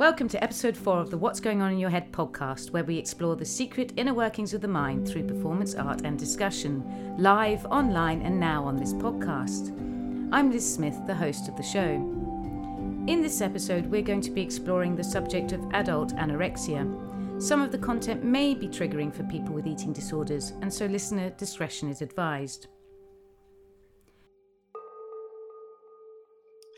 Welcome to episode four of the What's Going On in Your Head podcast, where we explore the secret inner workings of the mind through performance art and discussion, live, online, and now on this podcast. I'm Liz Smith, the host of the show. In this episode, we're going to be exploring the subject of adult anorexia. Some of the content may be triggering for people with eating disorders, and so listener discretion is advised.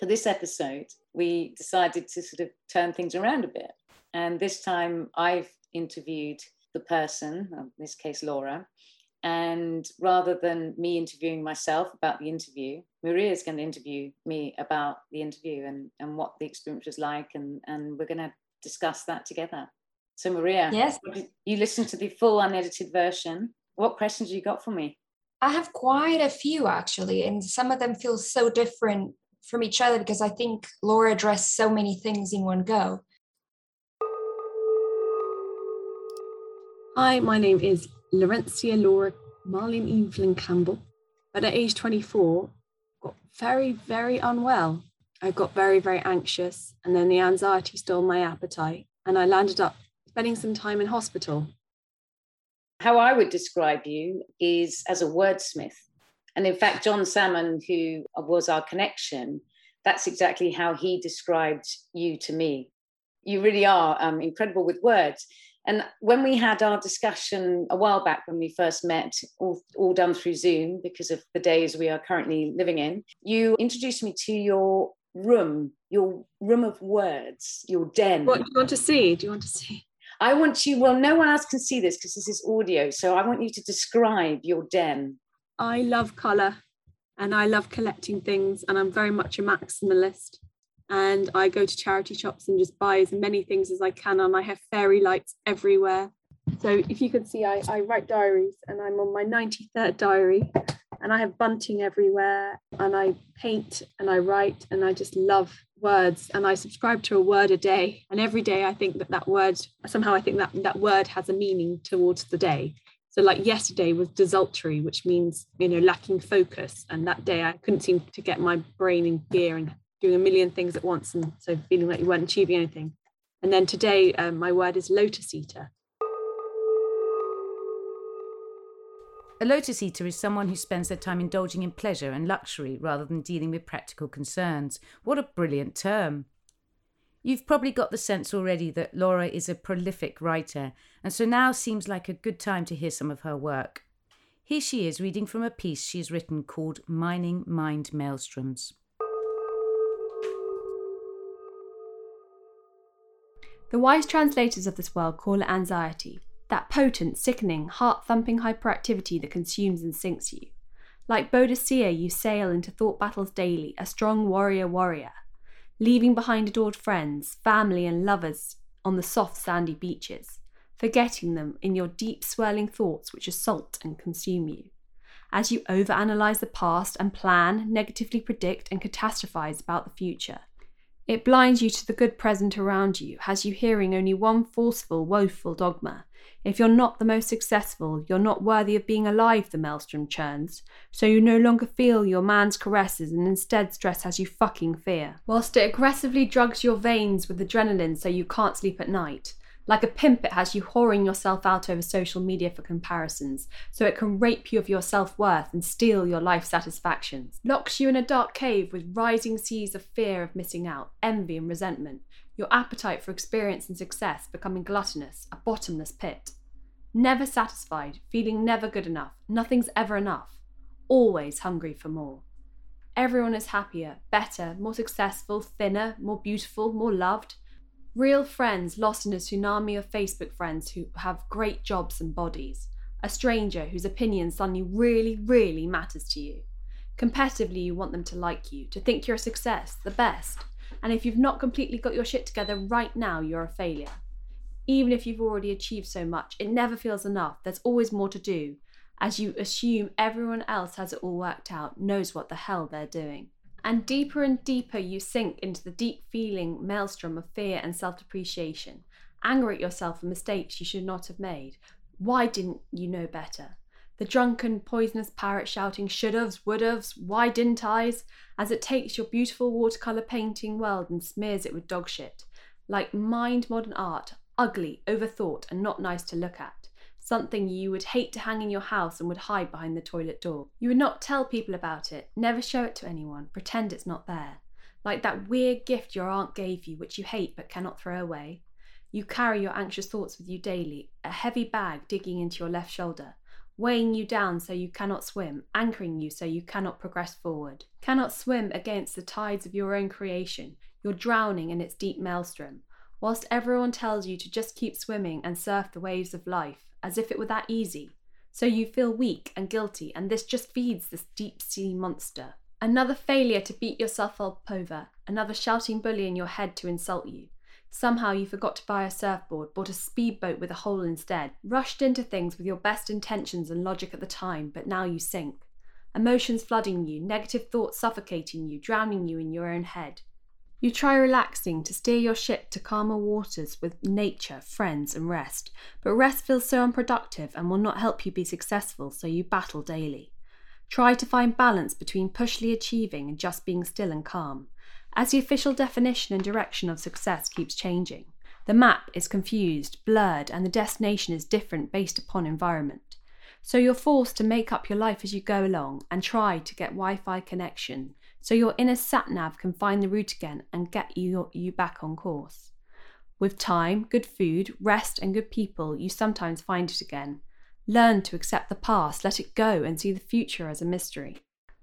For this episode, we decided to sort of turn things around a bit. And this time I've interviewed the person, in this case, Laura. And rather than me interviewing myself about the interview, Maria is going to interview me about the interview and, and what the experience was like. And, and we're going to discuss that together. So, Maria, yes, you listened to the full unedited version. What questions you got for me? I have quite a few actually, and some of them feel so different from each other because I think Laura addressed so many things in one go. Hi, my name is Laurencia Laura Marlene Evelyn Campbell. But at age 24, got very, very unwell. I got very, very anxious, and then the anxiety stole my appetite, and I landed up spending some time in hospital. How I would describe you is as a wordsmith. And in fact, John Salmon, who was our connection, that's exactly how he described you to me. You really are um, incredible with words. And when we had our discussion a while back when we first met, all, all done through Zoom because of the days we are currently living in, you introduced me to your room, your room of words, your den. What do you want to see? Do you want to see? I want you, well, no one else can see this because this is audio. So I want you to describe your den. I love colour and I love collecting things and I'm very much a maximalist. And I go to charity shops and just buy as many things as I can and I have fairy lights everywhere. So if you can see I, I write diaries and I'm on my 93rd diary and I have bunting everywhere and I paint and I write and I just love words and I subscribe to a word a day. And every day I think that that word somehow I think that that word has a meaning towards the day so like yesterday was desultory, which means, you know, lacking focus. And that day I couldn't seem to get my brain in gear and doing a million things at once. And so feeling like you weren't achieving anything. And then today um, my word is lotus eater. A lotus eater is someone who spends their time indulging in pleasure and luxury rather than dealing with practical concerns. What a brilliant term. You've probably got the sense already that Laura is a prolific writer, and so now seems like a good time to hear some of her work. Here she is reading from a piece she has written called Mining Mind Maelstroms. The wise translators of this world call it anxiety, that potent, sickening, heart thumping hyperactivity that consumes and sinks you. Like Boadicea, you sail into thought battles daily, a strong warrior warrior leaving behind adored friends, family, and lovers on the soft sandy beaches, forgetting them in your deep swirling thoughts which assault and consume you. As you overanalyze the past and plan, negatively predict, and catastrophize about the future, it blinds you to the good present around you, has you hearing only one forceful, woeful dogma if you're not the most successful, you're not worthy of being alive, the maelstrom churns. So you no longer feel your man's caresses and instead stress has you fucking fear. Whilst it aggressively drugs your veins with adrenaline so you can't sleep at night. Like a pimp, it has you whoring yourself out over social media for comparisons, so it can rape you of your self worth and steal your life satisfactions. Locks you in a dark cave with rising seas of fear of missing out, envy, and resentment your appetite for experience and success becoming gluttonous, a bottomless pit. Never satisfied, feeling never good enough, nothing's ever enough, always hungry for more. Everyone is happier, better, more successful, thinner, more beautiful, more loved. Real friends lost in a tsunami of Facebook friends who have great jobs and bodies. A stranger whose opinion suddenly really, really matters to you. Competitively, you want them to like you, to think you're a success, the best. And if you've not completely got your shit together right now, you're a failure. Even if you've already achieved so much, it never feels enough. There's always more to do, as you assume everyone else has it all worked out, knows what the hell they're doing. And deeper and deeper you sink into the deep feeling maelstrom of fear and self depreciation, anger at yourself for mistakes you should not have made. Why didn't you know better? the drunken, poisonous parrot shouting should'ves, would'ves, why didn't I's, as it takes your beautiful watercolour painting world and smears it with dog shit, like mind modern art, ugly, overthought, and not nice to look at. Something you would hate to hang in your house and would hide behind the toilet door. You would not tell people about it, never show it to anyone, pretend it's not there. Like that weird gift your aunt gave you, which you hate but cannot throw away. You carry your anxious thoughts with you daily, a heavy bag digging into your left shoulder, weighing you down so you cannot swim, anchoring you so you cannot progress forward. Cannot swim against the tides of your own creation. You're drowning in its deep maelstrom, whilst everyone tells you to just keep swimming and surf the waves of life, as if it were that easy. So you feel weak and guilty, and this just feeds this deep sea monster. Another failure to beat yourself up over, another shouting bully in your head to insult you. Somehow you forgot to buy a surfboard, bought a speedboat with a hole instead, rushed into things with your best intentions and logic at the time, but now you sink. Emotions flooding you, negative thoughts suffocating you, drowning you in your own head. You try relaxing to steer your ship to calmer waters with nature, friends, and rest, but rest feels so unproductive and will not help you be successful, so you battle daily. Try to find balance between pushly achieving and just being still and calm as the official definition and direction of success keeps changing. The map is confused, blurred, and the destination is different based upon environment. So you're forced to make up your life as you go along and try to get Wi Fi connection so your inner sat nav can find the route again and get you, you back on course. With time, good food, rest, and good people, you sometimes find it again. Learn to accept the past, let it go, and see the future as a mystery.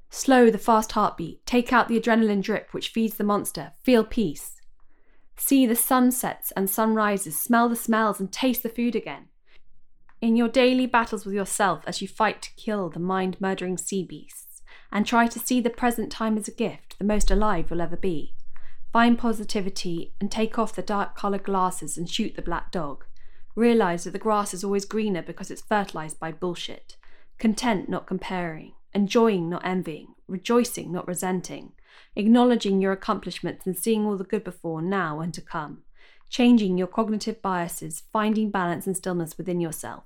Slow the fast heartbeat, take out the adrenaline drip which feeds the monster, feel peace. See the sunsets and sunrises, smell the smells, and taste the food again. In your daily battles with yourself as you fight to kill the mind murdering sea beasts, and try to see the present time as a gift, the most alive you'll ever be. Find positivity and take off the dark coloured glasses and shoot the black dog. Realise that the grass is always greener because it's fertilised by bullshit. Content, not comparing enjoying, not envying, rejoicing, not resenting, acknowledging your accomplishments and seeing all the good before, now, and to come, changing your cognitive biases, finding balance and stillness within yourself.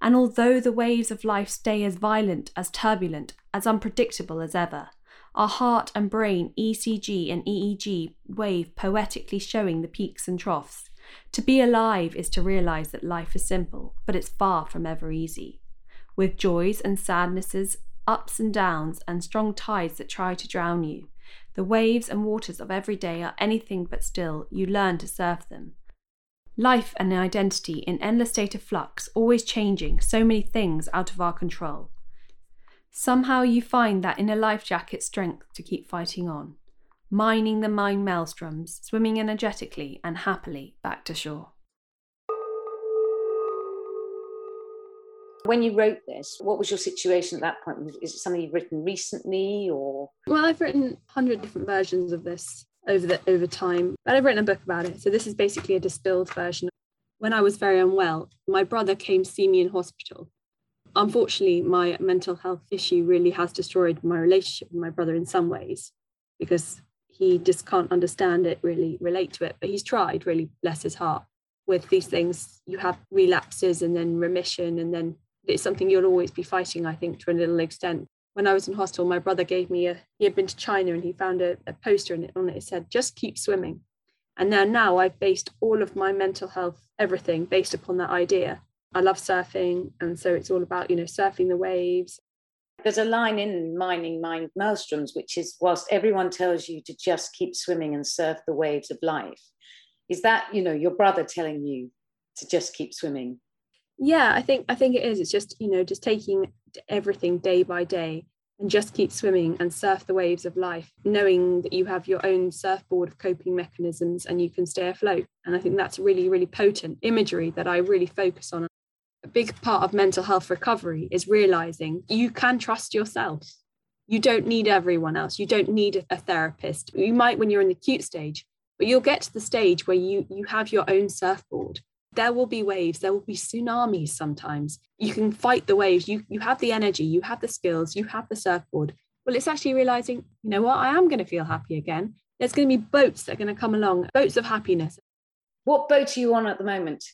And although the waves of life stay as violent, as turbulent, as unpredictable as ever, our heart and brain ECG and EEG wave poetically showing the peaks and troughs. To be alive is to realize that life is simple, but it's far from ever easy. With joys and sadnesses, ups and downs, and strong tides that try to drown you. The waves and waters of every day are anything but still, you learn to surf them. Life and identity in endless state of flux, always changing, so many things out of our control. Somehow you find that inner life jacket strength to keep fighting on, mining the mind maelstroms, swimming energetically and happily back to shore. When you wrote this, what was your situation at that point? Is it something you've written recently or? Well, I've written 100 different versions of this over the over time, but I've written a book about it. So this is basically a distilled version. When I was very unwell, my brother came see me in hospital. Unfortunately, my mental health issue really has destroyed my relationship with my brother in some ways because he just can't understand it, really relate to it. But he's tried, really, bless his heart. With these things, you have relapses and then remission and then it's something you'll always be fighting, I think, to a little extent. When I was in hospital, my brother gave me a, he had been to China and he found a, a poster and on it, it said, just keep swimming. And now, now I've based all of my mental health, everything based upon that idea. I love surfing. And so it's all about, you know, surfing the waves. There's a line in Mining Mind Maelstroms, which is whilst everyone tells you to just keep swimming and surf the waves of life, is that, you know, your brother telling you to just keep swimming? yeah i think i think it is it's just you know just taking everything day by day and just keep swimming and surf the waves of life knowing that you have your own surfboard of coping mechanisms and you can stay afloat. And i think that's really really potent imagery that i really focus on. A big part of mental health recovery is realizing you can trust yourself. You don't need everyone else. You don't need a therapist. You might when you're in the acute stage but you'll get to the stage where you you have your own surfboard there will be waves there will be tsunamis sometimes. You can fight the waves. You you have the energy you have the skills you have the surfboard. Well it's actually realizing you know what i am going to feel happy again. There's going to be boats that are going to come along boats of happiness. What boat are you on at the moment?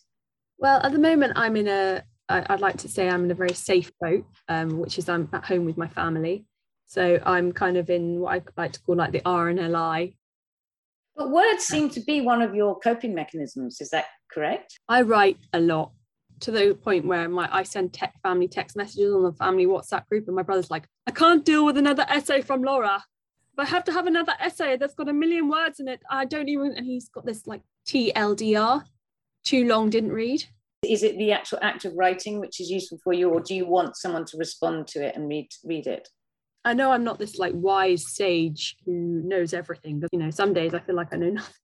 Well at the moment i'm in a i'd like to say i'm in a very safe boat um, which is i'm at home with my family. So i'm kind of in what i like to call like the rnli But words seem to be one of your coping mechanisms. Is that correct? I write a lot to the point where my I send tech family text messages on the family WhatsApp group, and my brother's like, I can't deal with another essay from Laura. If I have to have another essay that's got a million words in it, I don't even. And he's got this like TLDR, too long, didn't read. Is it the actual act of writing which is useful for you, or do you want someone to respond to it and read read it? I know I'm not this like wise sage who knows everything, but you know, some days I feel like I know nothing.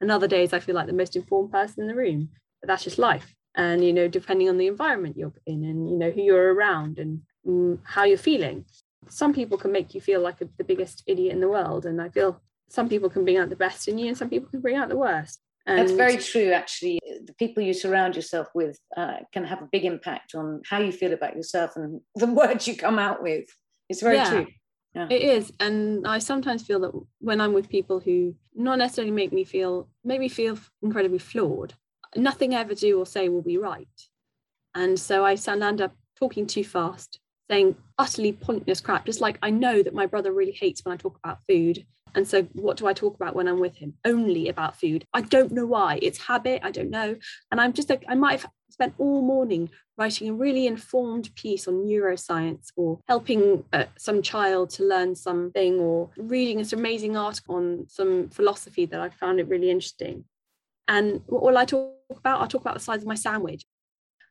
And other days I feel like the most informed person in the room. But that's just life. And you know, depending on the environment you're in and you know who you're around and mm, how you're feeling. Some people can make you feel like a, the biggest idiot in the world. And I feel some people can bring out the best in you and some people can bring out the worst. And That's very true, actually. The people you surround yourself with uh, can have a big impact on how you feel about yourself and the words you come out with. It's very Yeah. true. Yeah. It is. And I sometimes feel that when I'm with people who not necessarily make me feel, make me feel incredibly flawed, nothing I ever do or say will be right. And so I end up talking too fast, saying utterly pointless crap, just like I know that my brother really hates when I talk about food. And so what do I talk about when I'm with him? Only about food. I don't know why. It's habit. I don't know. And I'm just like, I might have spent all morning writing a really informed piece on neuroscience or helping uh, some child to learn something or reading this amazing article on some philosophy that I found it really interesting. And what will I talk about? I'll talk about the size of my sandwich.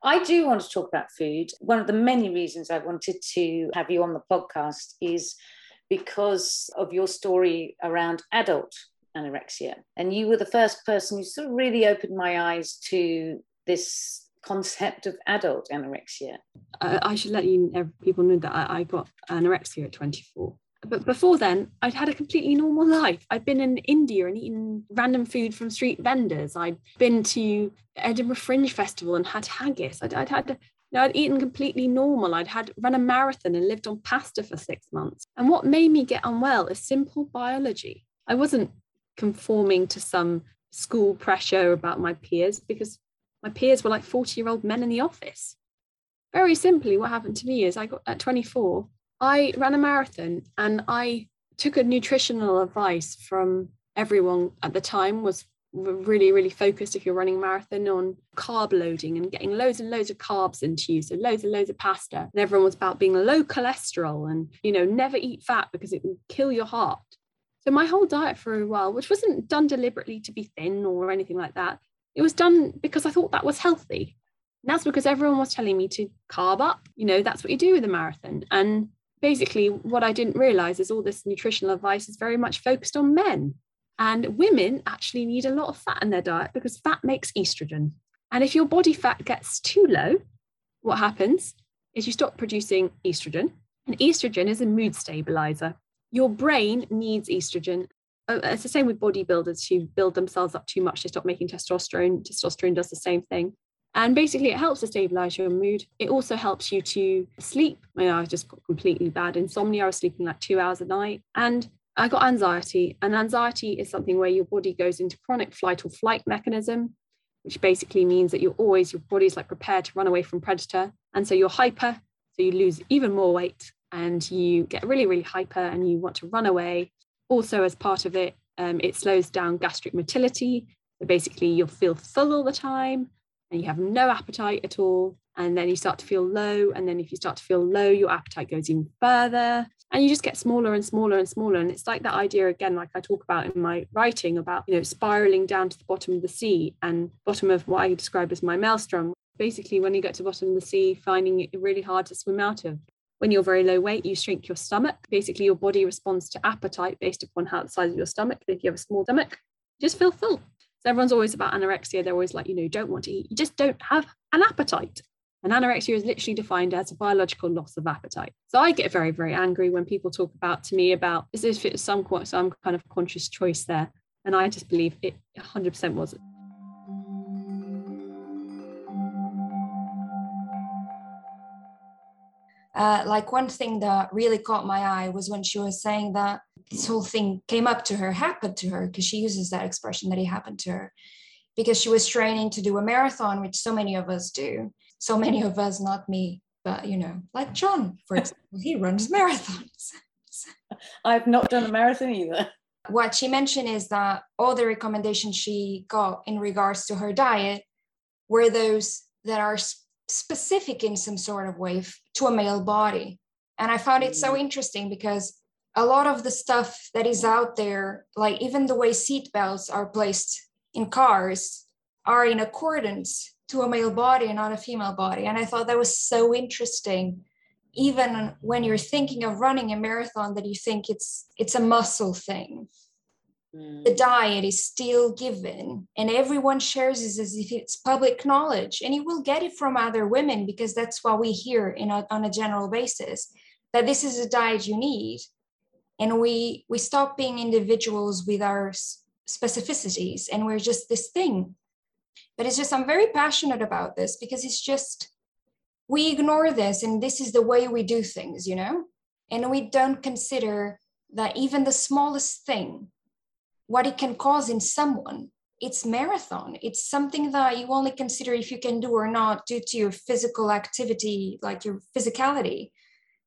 I do want to talk about food. One of the many reasons I wanted to have you on the podcast is because of your story around adult anorexia. And you were the first person who sort of really opened my eyes to this concept of adult anorexia. Uh, I should let you ev- people know that I, I got anorexia at 24. But before then, I'd had a completely normal life. I'd been in India and eaten random food from street vendors. I'd been to Edinburgh Fringe Festival and had haggis. I'd, I'd had, you know, I'd eaten completely normal. I'd had run a marathon and lived on pasta for six months. And what made me get unwell is simple biology. I wasn't conforming to some school pressure about my peers because my peers were like 40 year old men in the office. Very simply, what happened to me is I got at 24, I ran a marathon and I took a nutritional advice from everyone at the time was really really focused if you're running a marathon on carb loading and getting loads and loads of carbs into you. So loads and loads of pasta. And everyone was about being low cholesterol and you know never eat fat because it will kill your heart. So my whole diet for a while which wasn't done deliberately to be thin or anything like that it was done because I thought that was healthy. And that's because everyone was telling me to carb up. You know, that's what you do with a marathon. And basically, what I didn't realize is all this nutritional advice is very much focused on men. And women actually need a lot of fat in their diet because fat makes estrogen. And if your body fat gets too low, what happens is you stop producing estrogen. And estrogen is a mood stabilizer. Your brain needs estrogen Oh, uh, it's the same with bodybuilders who build themselves up too much they stop making testosterone testosterone does the same thing. And basically it helps to stabilize your mood. It also helps you to sleep. I, mean, I just got completely bad. Insomnia i was sleeping like two hours a night and i got anxiety. And anxiety is something where your body goes into chronic flight or flight mechanism which basically means that you're always your body's like prepared to run away from predator. And so you're hyper so you lose even more weight and you get really really hyper and you want to run away also, as part of it, um, it slows down gastric motility. So basically, you'll feel full all the time and you have no appetite at all. And then you start to feel low. And then, if you start to feel low, your appetite goes even further. And you just get smaller and smaller and smaller. And it's like that idea again, like I talk about in my writing about, you know, spiraling down to the bottom of the sea and bottom of what I describe as my maelstrom. Basically, when you get to bottom of the sea, finding it really hard to swim out of when you're very low weight, you shrink your stomach. Basically, your body responds to appetite based upon how the size of your stomach. If you have a small stomach, you just feel full. So everyone's always about anorexia. They're always like, you know, don't want to eat. You just don't have an appetite. And anorexia is literally defined as a biological loss of appetite. So I get very, very angry when people talk about to me about is it's some some kind of conscious choice there. And I just believe it 100% wasn't. Uh, like one thing that really caught my eye was when she was saying that this whole thing came up to her, happened to her, because she uses that expression that it happened to her, because she was training to do a marathon, which so many of us do. So many of us, not me, but you know, like John, for example, he runs marathons. I've not done a marathon either. What she mentioned is that all the recommendations she got in regards to her diet were those that are specific in some sort of way to a male body. And I found it so mm. interesting because a lot of the stuff that is out there, like even the way seat belts are placed in cars, are in accordance to a male body and not a female body. And I thought that was so interesting. Even when you're thinking of running a marathon, that you think it's it's a muscle thing. Mm. The diet is still given, and everyone shares it as if it's public knowledge. And you will get it from other women because that's what we hear in a, on a general basis that this is a diet you need. And we we stop being individuals with our specificities, and we're just this thing. But it's just I'm very passionate about this because it's just we ignore this, and this is the way we do things, you know, and we don't consider that even the smallest thing what it can cause in someone. It's marathon. It's something that you only consider if you can do or not due to your physical activity like your physicality.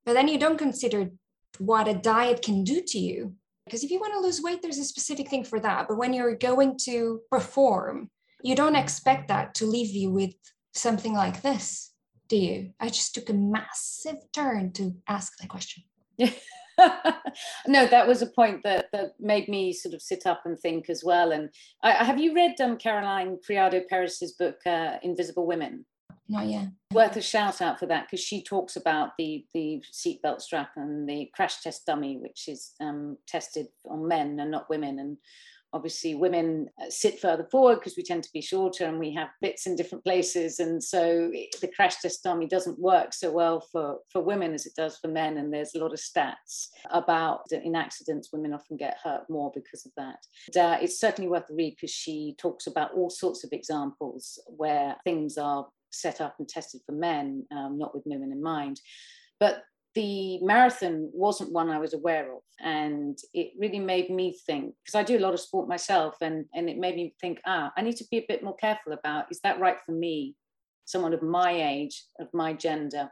But then you don't consider what a diet can do to you. Because if you want to lose weight there's a specific thing for that. But when you're going to perform you don't expect that to leave you with something like this do you? I just took a massive turn to ask that question no, that was a point that that made me sort of sit up and think as well. And I, have you read um, Caroline Criado Perez's book uh, Invisible Women? Not yet. Worth a shout out for that because she talks about the the seatbelt strap and the crash test dummy, which is um, tested on men and not women, and obviously women uh, sit further forward because we tend to be shorter and we have bits in different places. And so the crash test dummy doesn't work so well for for women as it does for men. And there's a lot of stats about in accidents women often get hurt more because of that. And, uh, it's certainly worth a read because she talks about all sorts of examples where things are set up and tested for men um, not with women in mind. But the marathon wasn't one I was aware of. And it really made me think, because I do a lot of sport myself, and, and it made me think, ah, I need to be a bit more careful about is that right for me, someone of my age, of my gender?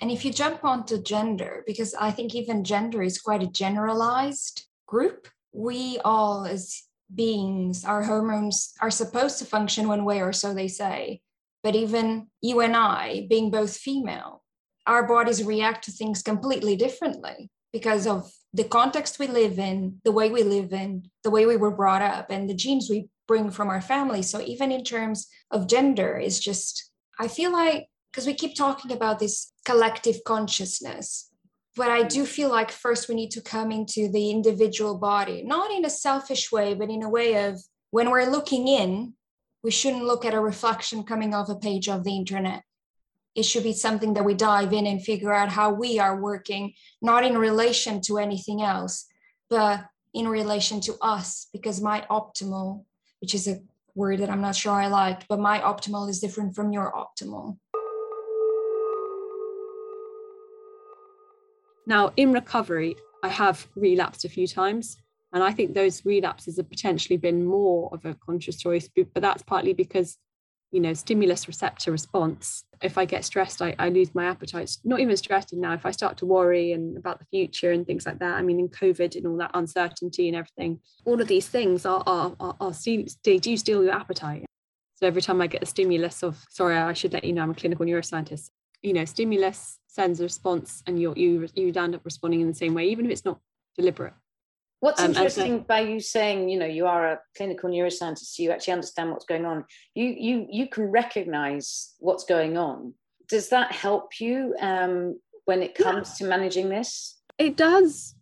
And if you jump onto gender, because I think even gender is quite a generalized group, we all as beings, our hormones are supposed to function one way, or so they say. But even you and I, being both female, our bodies react to things completely differently because of the context we live in, the way we live in, the way we were brought up, and the genes we bring from our family. So, even in terms of gender, is just, I feel like, because we keep talking about this collective consciousness, but I do feel like first we need to come into the individual body, not in a selfish way, but in a way of when we're looking in, we shouldn't look at a reflection coming off a page of the internet it should be something that we dive in and figure out how we are working, not in relation to anything else, but in relation to us, because my optimal, which is a word that I'm not sure I liked, but my optimal is different from your optimal. Now, in recovery, I have relapsed a few times. And I think those relapses have potentially been more of a conscious choice, but that's partly because you know stimulus receptor response if i get stressed I, I lose my appetite. It's not even stressed now if i start to worry and about the future and things like that i mean in covid and all that uncertainty and everything all of these things are are, are, are they do steal your appetite. So every time i get a stimulus of sorry i should let you know i'm a clinical neuroscientist you know stimulus sends a response and you you you end up responding in the same way even if it's not deliberate What's um, interesting by you saying, you know, you are a clinical neuroscientist, you actually understand what's going on. You you you can recognize what's going on. Does that help you um, when it comes yeah. to managing this? It does,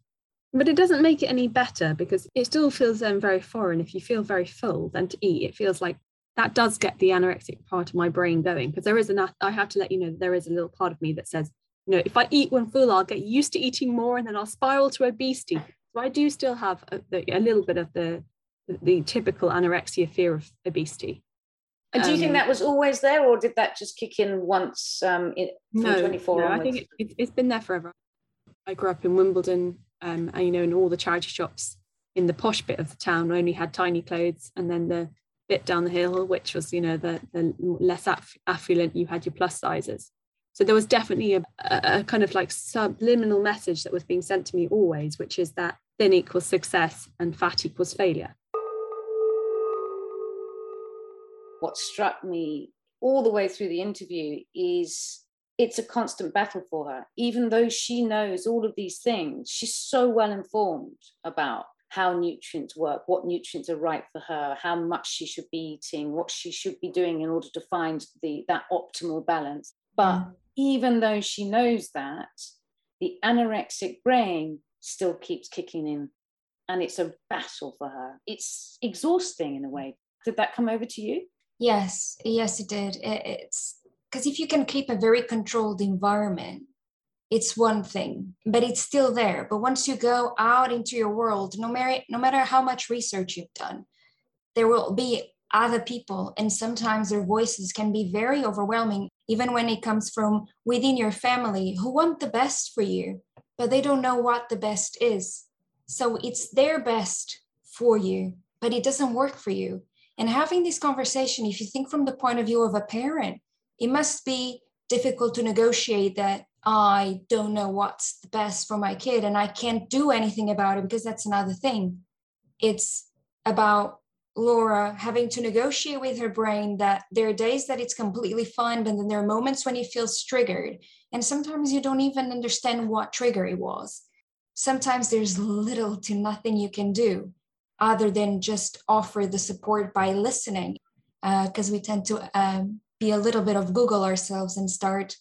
but it doesn't make it any better because it still feels then very foreign. If you feel very full, then to eat, it feels like that does get the anorexic part of my brain going because there is an I have to let you know there is a little part of me that says, you know, if I eat when full, I'll get used to eating more and then I'll spiral to obesity. So I do still have a, a little bit of the, the typical anorexia fear of obesity. And do you um, think that was always there, or did that just kick in once um, in, no, 24 no, I think it, has it, been there forever. I grew up in Wimbledon, um, and you know, in all the charity shops in the posh bit of the town only had tiny clothes, and then the bit down the hill, which was you know the, the less aff- affluent, you had your plus sizes. So there was definitely a, a, kind of like subliminal message that was being sent to me always, which is that thin equals success and fat equals failure. What struck me all the way through the interview is it's a constant battle for her. Even though she knows all of these things, she's so well informed about how nutrients work, what nutrients are right for her, how much she should be eating, what she should be doing in order to find the that optimal balance. But mm. Even though she knows that, the anorexic brain still keeps kicking in. And it's a battle for her. It's exhausting in a way. Did that come over to you? Yes, yes, it did. It, it's because if you can keep a very controlled environment, it's one thing, but it's still there. But once you go out into your world, no matter no matter how much research you've done, there will be other people, and sometimes their voices can be very overwhelming, even when it comes from within your family who want the best for you, but they don't know what the best is. So it's their best for you, but it doesn't work for you. And having this conversation, if you think from the point of view of a parent, it must be difficult to negotiate that I don't know what's the best for my kid and I can't do anything about it because that's another thing. It's about Laura having to negotiate with her brain that there are days that it's completely fun, but then there are moments when it feels triggered. And sometimes you don't even understand what trigger it was. Sometimes there's little to nothing you can do other than just offer the support by listening, because uh, we tend to um, be a little bit of Google ourselves and start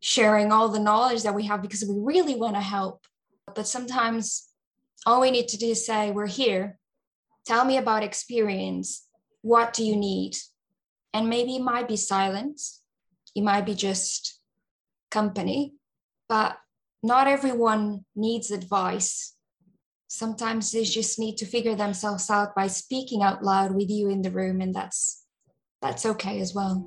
sharing all the knowledge that we have because we really want to help. But sometimes all we need to do is say, We're here. Tell me about experience. What do you need? And maybe it might be silence, it might be just company, but not everyone needs advice. Sometimes they just need to figure themselves out by speaking out loud with you in the room, and that's that's okay as well.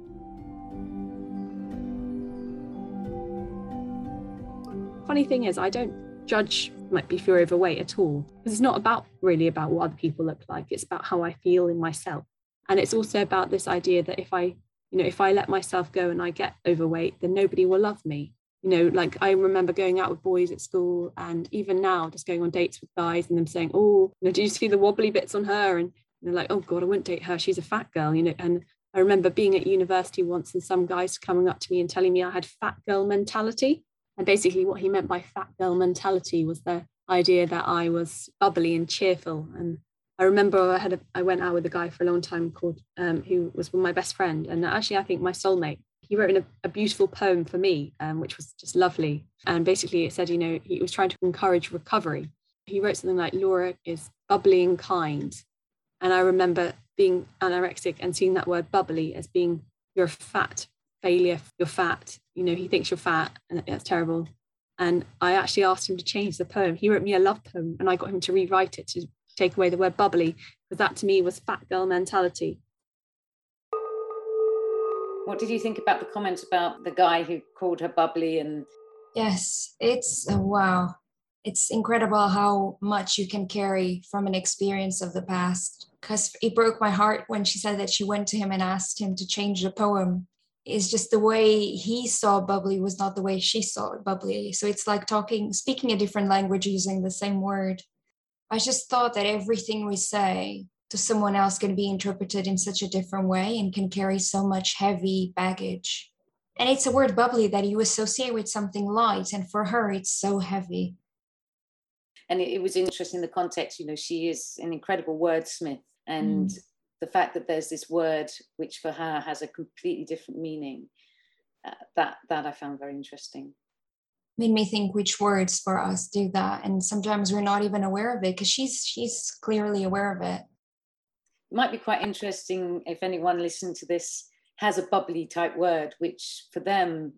funny thing is, I don't judge like if you're overweight at all because it's not about really about what other people look like. It's about how I feel in myself, and it's also about this idea that if I, you know, if I let myself go and I get overweight, then nobody will love me. You know, like I remember going out with boys at school, and even now, just going on dates with guys and them saying, "Oh, you know, do you see the wobbly bits on her?" And they're like, "Oh God, I wouldn't date her. She's a fat girl," you know, and I remember being at university once and some guys coming up to me and telling me I had fat girl mentality. And basically, what he meant by fat girl mentality was the idea that I was bubbly and cheerful. And I remember I had a, I went out with a guy for a long time called um, who was my best friend, and actually I think my soulmate. He wrote a, a beautiful poem for me, um, which was just lovely. And basically, it said, you know, he was trying to encourage recovery. He wrote something like, "Laura is bubbly and kind," and I remember being anorexic and seeing that word bubbly as being you're fat failure, you're fat. You know, he thinks you're fat and that's terrible. And I actually asked him to change the poem. He wrote me a love poem and I got him to rewrite it to take away the word bubbly because that to me was fat girl mentality. What did you think about the comment about the guy who called her bubbly and Yes, it's uh, wow. It's incredible how much you can carry from an experience of the past. Because it broke my heart when she said that she went to him and asked him to change the poem is just the way he saw bubbly was not the way she saw it bubbly. So it's like talking speaking a different language using the same word. I just thought that everything we say to someone else can be interpreted in such a different way and can carry so much heavy baggage. And it's a word bubbly that you associate with something light and for her it's so heavy. And it, was interesting the context you know she is an incredible wordsmith and mm the fact that there's this word which for her has a completely different meaning uh, that that i found very interesting. Made me think which words for us do that and sometimes we're not even aware of it because she's she's clearly aware of it. It might be quite interesting if anyone listening to this has a bubbly type word which for them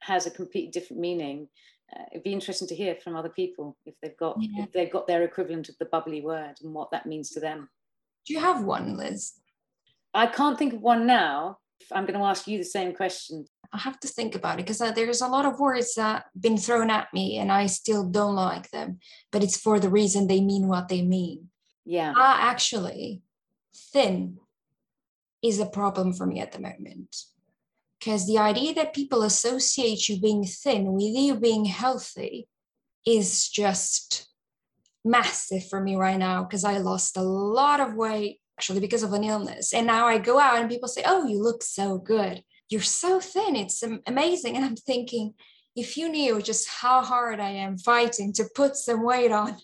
has a completely different meaning. Uh, it'd be interesting to hear from other people if they've got yeah. if they've got their equivalent of the bubbly word and what that means to them do you have one, Liz? I can't think of one now. I'm going to ask you the same question. I have to think about it because uh, there's a lot of words that have been thrown at me and I still don't like them, but it's for the reason they mean what they mean. Yeah. Uh, actually, thin is a problem for me at the moment because the idea that people associate you being thin with you being healthy is just massive for me right now because I lost a lot of weight actually because of an illness. And now I go out and people say, Oh, you look so good. You're so thin. It's amazing. And I'm thinking, if you knew just how hard I am fighting to put some weight on,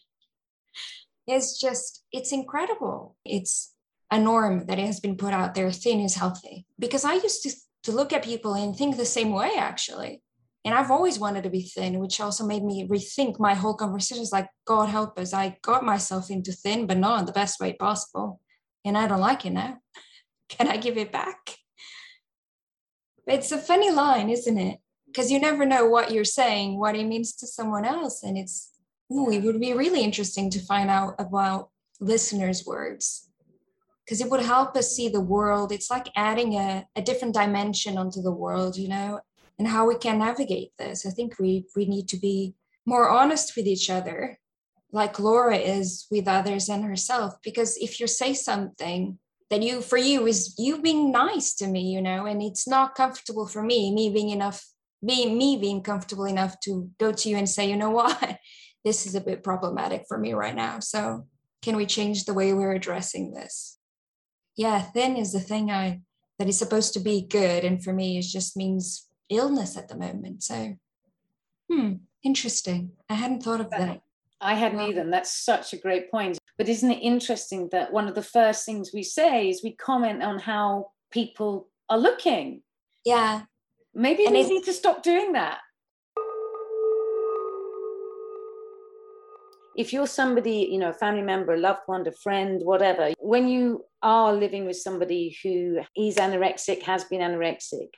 it's just, it's incredible. It's a norm that it has been put out there thin is healthy. Because I used to, to look at people and think the same way, actually. And I've always wanted to be thin, which also made me rethink my whole conversations like, God help us, I got myself into thin, but not in the best way possible. And I don't like it now. Can I give it back? It's a funny line, isn't it? Because you never know what you're saying, what it means to someone else. And it's, ooh, it would be really interesting to find out about listeners' words because it would help us see the world. It's like adding a, a different dimension onto the world, you know, and how we can navigate this. I think we we need to be more honest with each other, like Laura is with others and herself. Because if you say something that you for you is you being nice to me, you know, and it's not comfortable for me, me being enough, being me being comfortable enough to go to you and say, you know what, this is a bit problematic for me right now. So can we change the way we're addressing this? Yeah, thin is the thing I that is supposed to be good, and for me, it just means illness at the moment. So, hmm, interesting. I hadn't thought of that. I hadn't either. And that's such a great point. But isn't it interesting that one of the first things we say is we comment on how people are looking? Yeah. Maybe and we need to stop doing that. If you're somebody, you know, a family member, a loved one, a friend, whatever, when you are living with somebody who is anorexic, has been anorexic,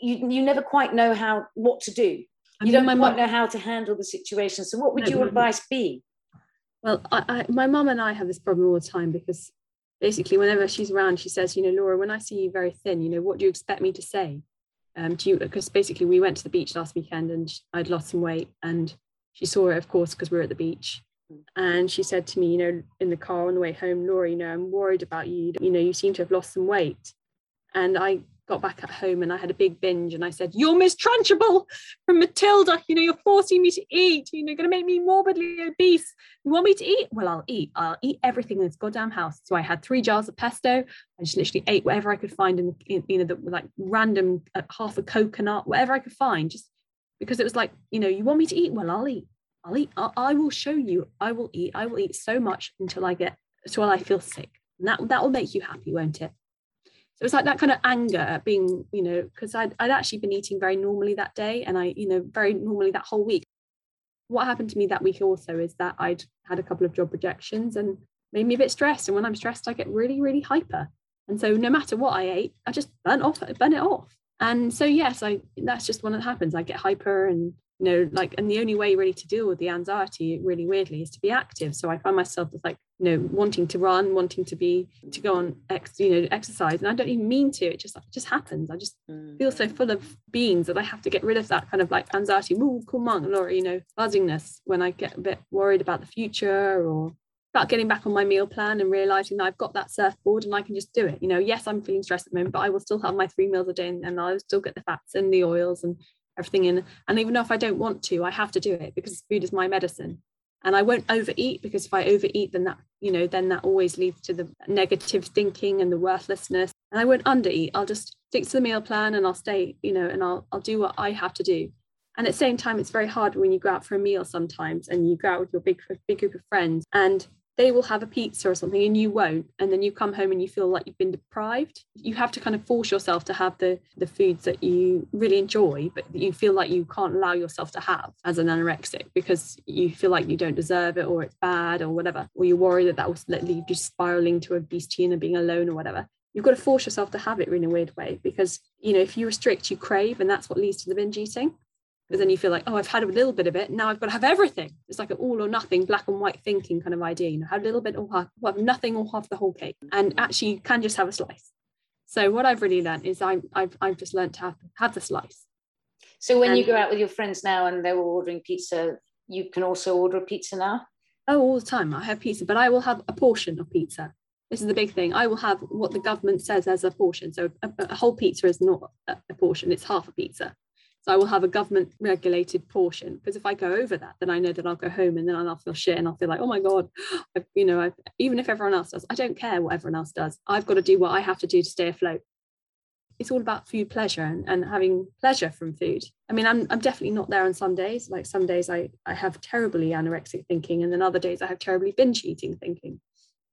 you, you never quite know how what to do. I you don't quite mom, know how to handle the situation. So, what would no, your advice be? Well, I, I, my mom and I have this problem all the time because basically, whenever she's around, she says, "You know, Laura, when I see you very thin, you know, what do you expect me to say?" Um, do you? Because basically, we went to the beach last weekend and I'd lost some weight, and she saw it, of course, because we were at the beach. And she said to me, you know, in the car on the way home, Laura, you know, I'm worried about you. You know, you seem to have lost some weight. And I got back at home and I had a big binge and I said, You're Miss Trunchbull from Matilda. You know, you're forcing me to eat. You know, you're going to make me morbidly obese. You want me to eat? Well, I'll eat. I'll eat everything in this goddamn house. So I had three jars of pesto. I just literally ate whatever I could find in, you know, the, like random uh, half a coconut, whatever I could find, just because it was like, you know, you want me to eat? Well, I'll eat. I'll eat. I'll, I will show you. I will eat. I will eat so much until I get, until I feel sick. And that, that will make you happy, won't it? It was like that kind of anger at being, you know, because I'd, I'd actually been eating very normally that day and I, you know, very normally that whole week. What happened to me that week also is that I'd had a couple of job rejections and made me a bit stressed. And when I'm stressed, I get really, really hyper. And so no matter what I ate, I just burn off, burn it off. And so yes, I that's just when it happens. I get hyper and you know like and the only way really to deal with the anxiety really weirdly is to be active so i find myself just like you know wanting to run wanting to be to go on ex you know exercise and i don't even mean to it just it just happens i just mm. feel so full of beans that i have to get rid of that kind of like anxiety Ooh, come on or you know buzzingness when i get a bit worried about the future or about getting back on my meal plan and realizing that I've got that surfboard and I can just do it. You know, yes, I'm feeling stressed at the moment, but I will still have my three meals a day and, and I'll still get the fats and the oils and everything in. And even if I don't want to, I have to do it because food is my medicine. And I won't overeat because if I overeat, then that, you know, then that always leads to the negative thinking and the worthlessness. And I won't undereat. I'll just stick to the meal plan and I'll stay, you know, and I'll I'll do what I have to do. And at the same time, it's very hard when you go out for a meal sometimes and you go out with your big big group of friends and they will have a pizza or something and you won't and then you come home and you feel like you've been deprived you have to kind of force yourself to have the the foods that you really enjoy but you feel like you can't allow yourself to have as an anorexic because you feel like you don't deserve it or it's bad or whatever or you worry that that will lead you spiraling to obesity and being alone or whatever. You've got to force yourself to have it in a weird way because you know if you restrict you crave and that's what leads to the binge eating because then you feel like, oh, I've had a little bit of it. Now I've got to have everything. It's like an all or nothing, black and white thinking kind of idea. You know, have a little bit or have, have nothing or half the whole cake. And actually, you can just have a slice. So what I've really learned is I'm, I've, I've just learned to have, have the slice. So when and, you go out with your friends now and they were ordering pizza, you can also order a pizza now? Oh, all the time. I have pizza, but I will have a portion of pizza. This is the big thing. I will have what the government says as a portion. So a, a whole pizza is not a portion; it's half a pizza So I will have a government regulated portion because if I go over that, then I know that I'll go home and then I'll feel shit and I'll feel like, oh my God, I've, you know, I've, even if everyone else does, I don't care what everyone else does. I've got to do what I have to do to stay afloat. It's all about food pleasure and, and having pleasure from food. I mean, I'm, I'm definitely not there on some days. Like some days I, I have terribly anorexic thinking and then other days I have terribly binge eating thinking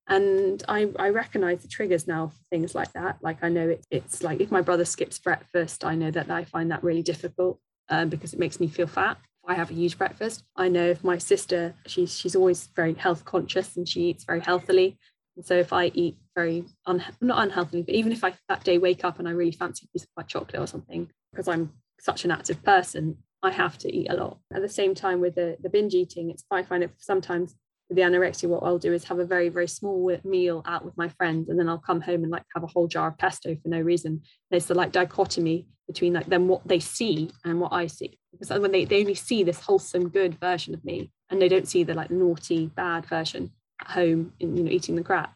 and I, I recognize the triggers now for things like that. Like i know it, it's like if my brother skips breakfast i know that i find that really difficult um, because it makes me feel fat. I have a huge breakfast i know if my sister she's she's always very health conscious and she eats very healthily. And so if i eat very un, not unhealthily but even if i that day wake up and i really fancy a piece of white chocolate or something because i'm such an active person i have to eat a lot. At the same time with the, the binge eating it's i find it sometimes the anorexia, what I'll do is have a very, very small meal out with my friends, and then I'll come home and like have a whole jar of pesto for no reason. There's the like dichotomy between like them what they see and what I see. Because when they, they only see this wholesome, good version of me, and they don't see the like naughty, bad version at home in you know eating the crap.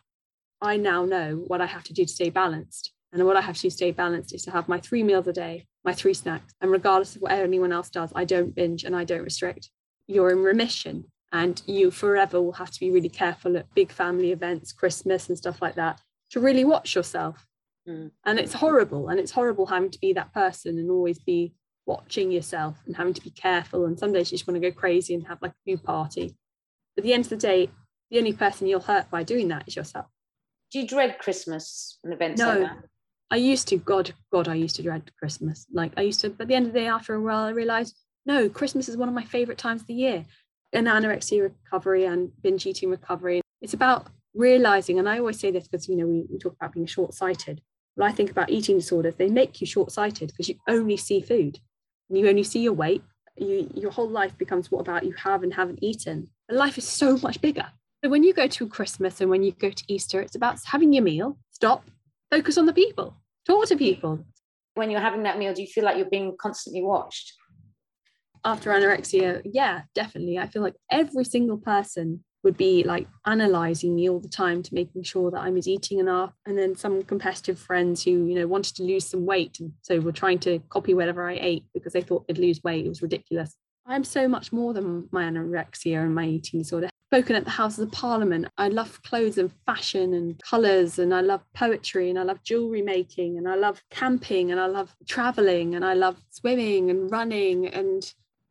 I now know what I have to do to stay balanced. And what I have to stay balanced is to have my three meals a day, my three snacks. And regardless of what anyone else does, I don't binge and I don't restrict. You're in remission and you forever will have to be really careful at big family events christmas and stuff like that to really watch yourself. Mm. and it's horrible and it's horrible having to be that person and always be watching yourself and having to be careful. And some days you just want to go crazy and have like a food party. But at the end of the day the only person you'll hurt by doing that is yourself. Do you dread christmas and events no, like that? I used to god god i used to dread christmas. Like i used to but at the end of the day after a while i realized no christmas is one of my favorite times of the year in anorexia recovery and binge eating recovery. It's about realizing, and I always say this because you know we, we talk about being short-sighted. When I think about eating disorders, they make you short-sighted because you only see food and you only see your weight. You, your whole life becomes what about you have and haven't eaten. And life is so much bigger. So when you go to Christmas and when you go to Easter, it's about having your meal, stop, focus on the people, talk to people. When you're having that meal, do you feel like you're being constantly watched? After anorexia, yeah, definitely. I feel like every single person would be like analyzing me all the time to making sure that I was eating enough. And then some competitive friends who, you know, wanted to lose some weight. So were trying to copy whatever I ate because they thought they'd lose weight. It was ridiculous. I'm so much more than my anorexia and my eating disorder. Spoken at the Houses of Parliament. I love clothes and fashion and colours, and I love poetry, and I love jewellery making, and I love camping, and I love travelling, and I love swimming and running, and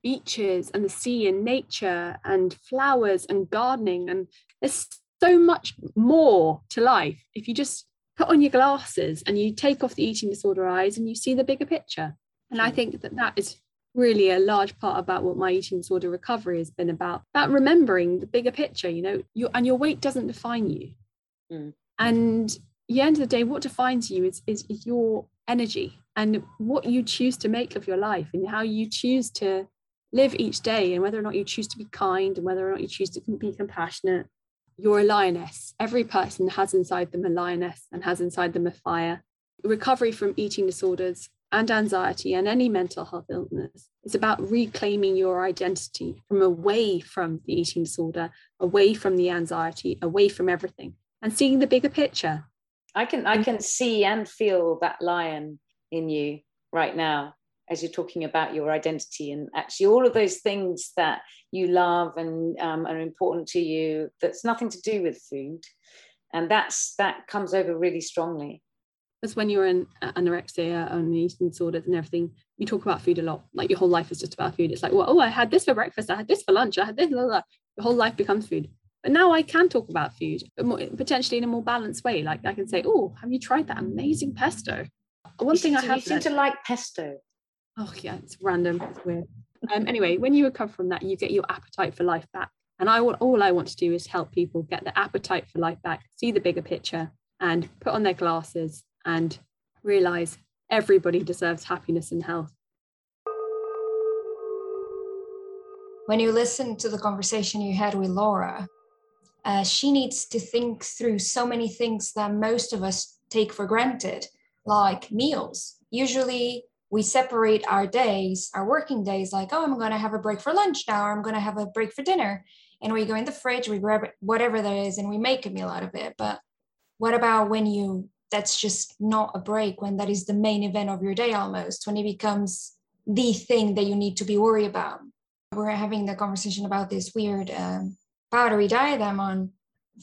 beaches and the sea and nature and flowers and gardening. And there's so much more to life if you just put on your glasses and you take off the eating disorder eyes and you see the bigger picture. And I think that that is really a large part about what my eating disorder recovery has been about about remembering the bigger picture you know your and your weight doesn't define you mm. and the end of the day what defines you is, is, is your energy and what you choose to make of your life and how you choose to live each day and whether or not you choose to be kind and whether or not you choose to be compassionate you're a lioness every person has inside them a lioness and has inside them a fire. Recovery from eating disorders and anxiety and any mental health illness is about reclaiming your identity from away from the eating disorder away from the anxiety away from everything and seeing the bigger picture. I can i can see and feel that lion in you right now as you're talking about your identity and actually all of those things that you love and um, are important to you that's nothing to do with food and that's that comes over really strongly because when you're in anorexia and eating disorders and everything you talk about food a lot like your whole life is just about food it's like well oh i had this for breakfast i had this for lunch i had this blah, blah. your whole life becomes food but now I can talk about food, more, potentially in a more balanced way. Like I can say, "Oh, have you tried that amazing pesto?" One you thing I have. You seem to like pesto. Oh yeah, it's random. It's weird. Um, anyway, when you recover from that, you get your appetite for life back. And I want all I want to do is help people get the appetite for life back, see the bigger picture, and put on their glasses and realize everybody deserves happiness and health. When you listen to the conversation you had with Laura, uh, she needs to think through so many things that most of us take for granted, like meals. Usually, we separate our days, our working days, like, oh, I'm going to have a break for lunch now, or I'm going to have a break for dinner. And we go in the fridge, we grab whatever that is, and we make a meal out of it. But what about when you, that's just not a break, when that is the main event of your day almost, when it becomes the thing that you need to be worried about. We're having the conversation about this weird um, powdery diadem on.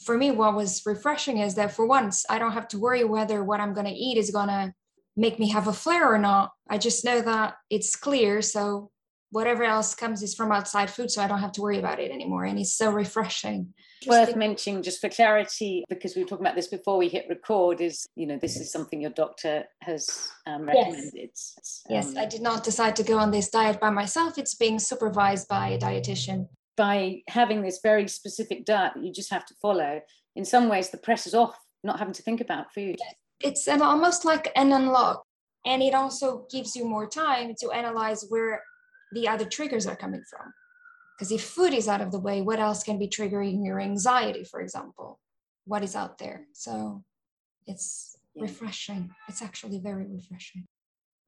For me, what was refreshing is that for once, I don't have to worry whether what I'm going to eat is going to make me have a flare or not. I just know that it's clear. So whatever else comes is from outside food. So I don't have to worry about it anymore. And it's so refreshing. Worth mentioning, just for clarity, because we were talking about this before we hit record, is you know this is something your doctor has um, recommended. Yes. Um, yes, I did not decide to go on this diet by myself. It's being supervised by a dietitian. By having this very specific diet that you just have to follow, in some ways the press is off, not having to think about food. It's an, almost like an unlock, and it also gives you more time to analyze where the other triggers are coming from because if food is out of the way, what else can be triggering your anxiety, for example? What is out there? So it's refreshing. It's actually very refreshing.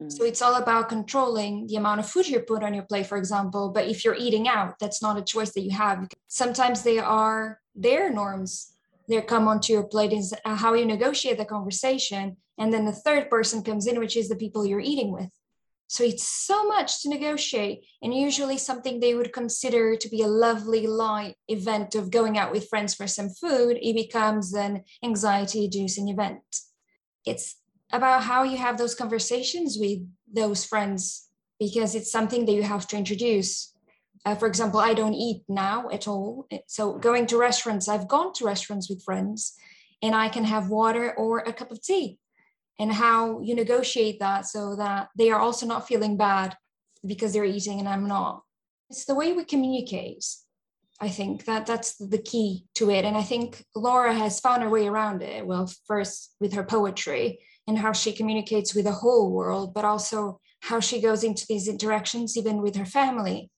Mm. So it's all about controlling the amount of food you put on your plate, for example. But if you're eating out, that's not a choice that you have. Sometimes they are their norms. They come onto your plate is how you negotiate the conversation. And then the third person comes in, which is the people you're eating with. So it's so much to negotiate, and usually something they would consider to be a lovely light event of going out with friends for some food, it becomes an anxiety inducing event. It's about how you have those conversations with those friends because it's something that you have to introduce. Uh, for example, I don't eat now at all. So going to restaurants, I've gone to restaurants with friends and I can have water or a cup of tea and how you negotiate that so that they are also not feeling bad because they're eating and I'm not. It's the way we communicate. I think that that's the key to it. And I think Laura has found her way around it. Well, first with her poetry and how she communicates with the whole world, but also how she goes into these interactions, even with her family.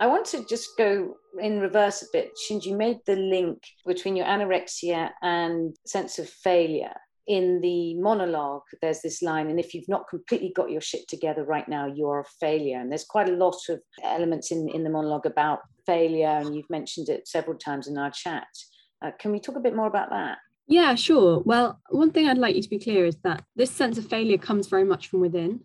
I want to just go in reverse a bit. Shinji, you made the link between your anorexia and sense of failure. In the monologue, there's this line, and if you've not completely got your shit together right now, you're a failure. And there's quite a lot of elements in, in the monologue about failure, and you've mentioned it several times in our chat. Uh, can we talk a bit more about that? Yeah, sure. Well, one thing I'd like you to be clear is that this sense of failure comes very much from within.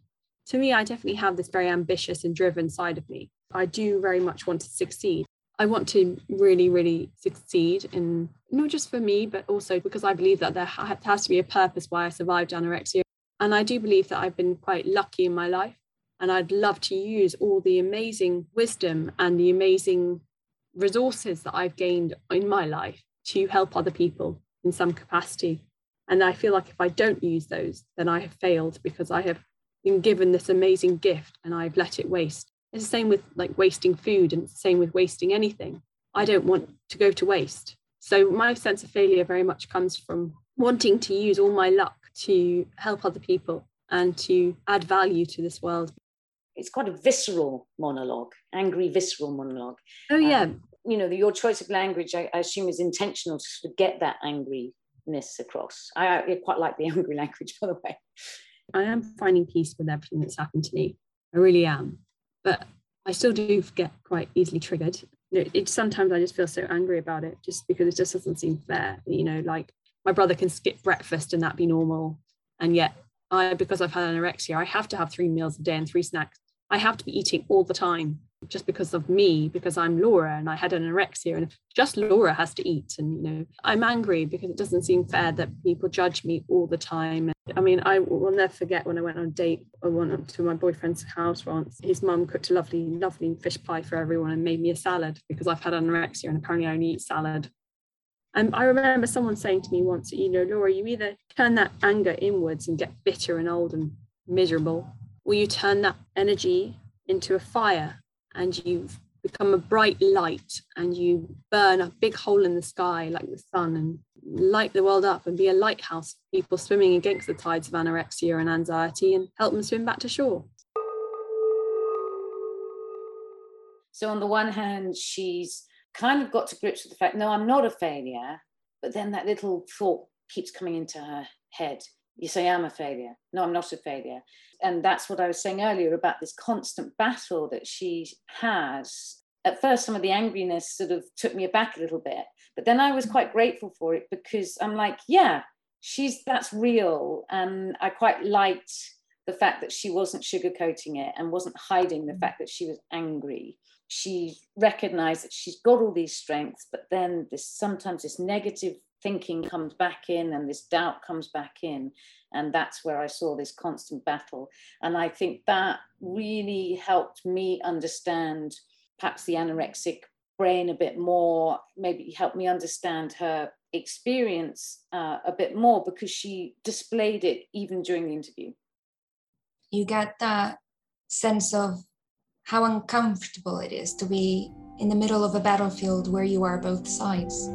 To me, I definitely have this very ambitious and driven side of me. I do very much want to succeed. I want to really, really succeed in not just for me, but also because I believe that there has to be a purpose why I survived anorexia. And I do believe that I've been quite lucky in my life. And I'd love to use all the amazing wisdom and the amazing resources that I've gained in my life to help other people in some capacity. And I feel like if I don't use those, then I have failed because I have been given this amazing gift and I've let it waste. It's the same with like wasting food and it's the same with wasting anything. I don't want to go to waste. So my sense of failure very much comes from wanting to use all my luck to help other people and to add value to this world. It's quite a visceral monologue, angry, visceral monologue. Oh, yeah. Um, you know, the, your choice of language, I, I, assume, is intentional to sort of get that angriness across. I, I quite like the angry language, by the way. I am finding peace with everything that's happened to me. I really am but I still do get quite easily triggered. It, it, sometimes I just feel so angry about it, just because it just doesn't seem fair. You know, like my brother can skip breakfast and that be normal, and yet I, because I've had anorexia, I have to have three meals a day and three snacks. I have to be eating all the time just because of me, because I'm Laura and I had anorexia, and just Laura has to eat. And you know, I'm angry because it doesn't seem fair that people judge me all the time. I mean, I will never forget when I went on a date. I went to my boyfriend's house once. His mum cooked a lovely, lovely fish pie for everyone and made me a salad because I've had anorexia and apparently I only eat salad. And I remember someone saying to me once, you know, Laura, you either turn that anger inwards and get bitter and old and miserable, or you turn that energy into a fire and you've become a bright light and you burn a big hole in the sky like the sun and light the world up and be a lighthouse for people swimming against the tides of anorexia and anxiety and help them swim back to shore. So, on the one hand, she's kind of got to grips with the fact, no, I'm not a failure. But then that little thought keeps coming into her head. You say, I'm a failure. No, I'm not a failure and that's what I was saying earlier about this constant battle that she has. At first, some of the angriness sort of took me aback a little bit, but then I was mm. quite grateful for it because I'm like, yeah, she's that's real, and I quite liked the fact that she wasn't sugarcoating it and wasn't hiding the mm. fact that she was angry. She recognized that she's got all these strengths, but then this sometimes this negative thinking comes back in and this doubt comes back in. And that's where I saw this constant battle. And I think that really helped me understand perhaps the anorexic brain a bit more, maybe helped me understand her experience uh, a bit more because she displayed it even during the interview. You get that sense of how uncomfortable it is to be in the middle of a battlefield where you are both sides.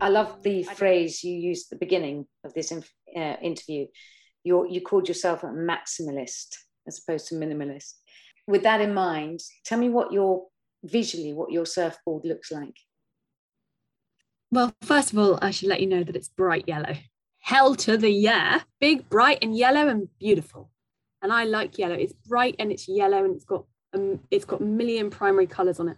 I love the phrase you used at the beginning of this uh, interview. you you called yourself a maximalist as opposed to minimalist. With that in mind, tell me what your visually what your surfboard looks like. Well, first of all, I should let you know that it's bright yellow. Hell to the yeah, big, bright, and yellow and beautiful. And I like yellow. It's bright and it's yellow and it's got um, it's got a million primary colours on it.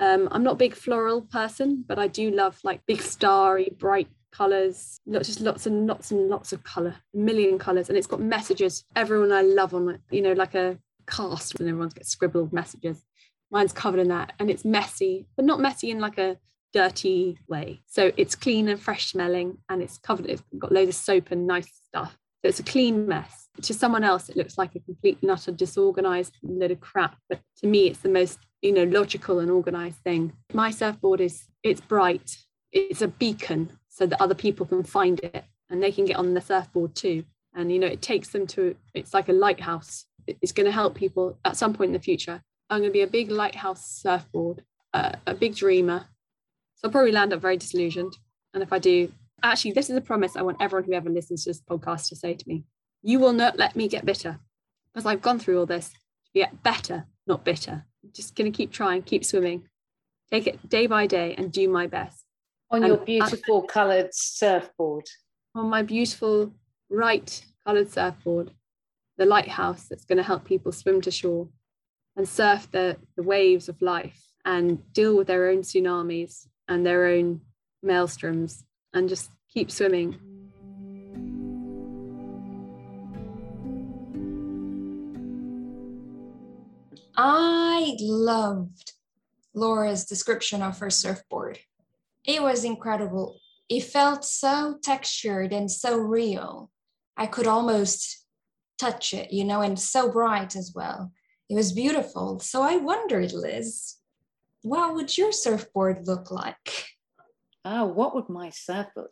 Um, I'm not a big floral person, but I do love like big starry, bright colours, not just lots and lots and lots of colour, a million colours. And it's got messages, everyone I love on it, you know, like a cast when everyone gets scribbled messages. Mine's covered in that. And it's messy, but not messy in like a dirty way. So it's clean and fresh smelling and it's covered, it's got loads of soap and nice stuff. So it's a clean mess. To someone else, it looks like a complete and disorganized load of crap. But to me, it's the most you know logical and organized thing. My surfboard is it's bright. It's a beacon so that other people can find it and they can get on the surfboard too. And you know it takes them to it's like a lighthouse. It's going to help people at some point in the future. I'm going to be a big lighthouse surfboard uh, a big dreamer. So i'll probably land up very disillusioned. And if i do actually this is a promise i want everyone who ever listens to this podcast to say to me. You will not let me get bitter. Because i've gone through all this to get better not bitter just going to keep trying, keep swimming, take it day by day and do my best. On your beautiful coloured surfboard. On my beautiful right coloured surfboard, the lighthouse that's going to help people swim to shore and surf the, the waves of life and deal with their own tsunamis and their own maelstroms and just keep swimming I loved Laura's description of her surfboard. It was incredible. It felt so textured and so real. I could almost touch it, you know, and so bright as well. It was beautiful. So I wondered, Liz, what would your surfboard look like? Oh, what would my surfboard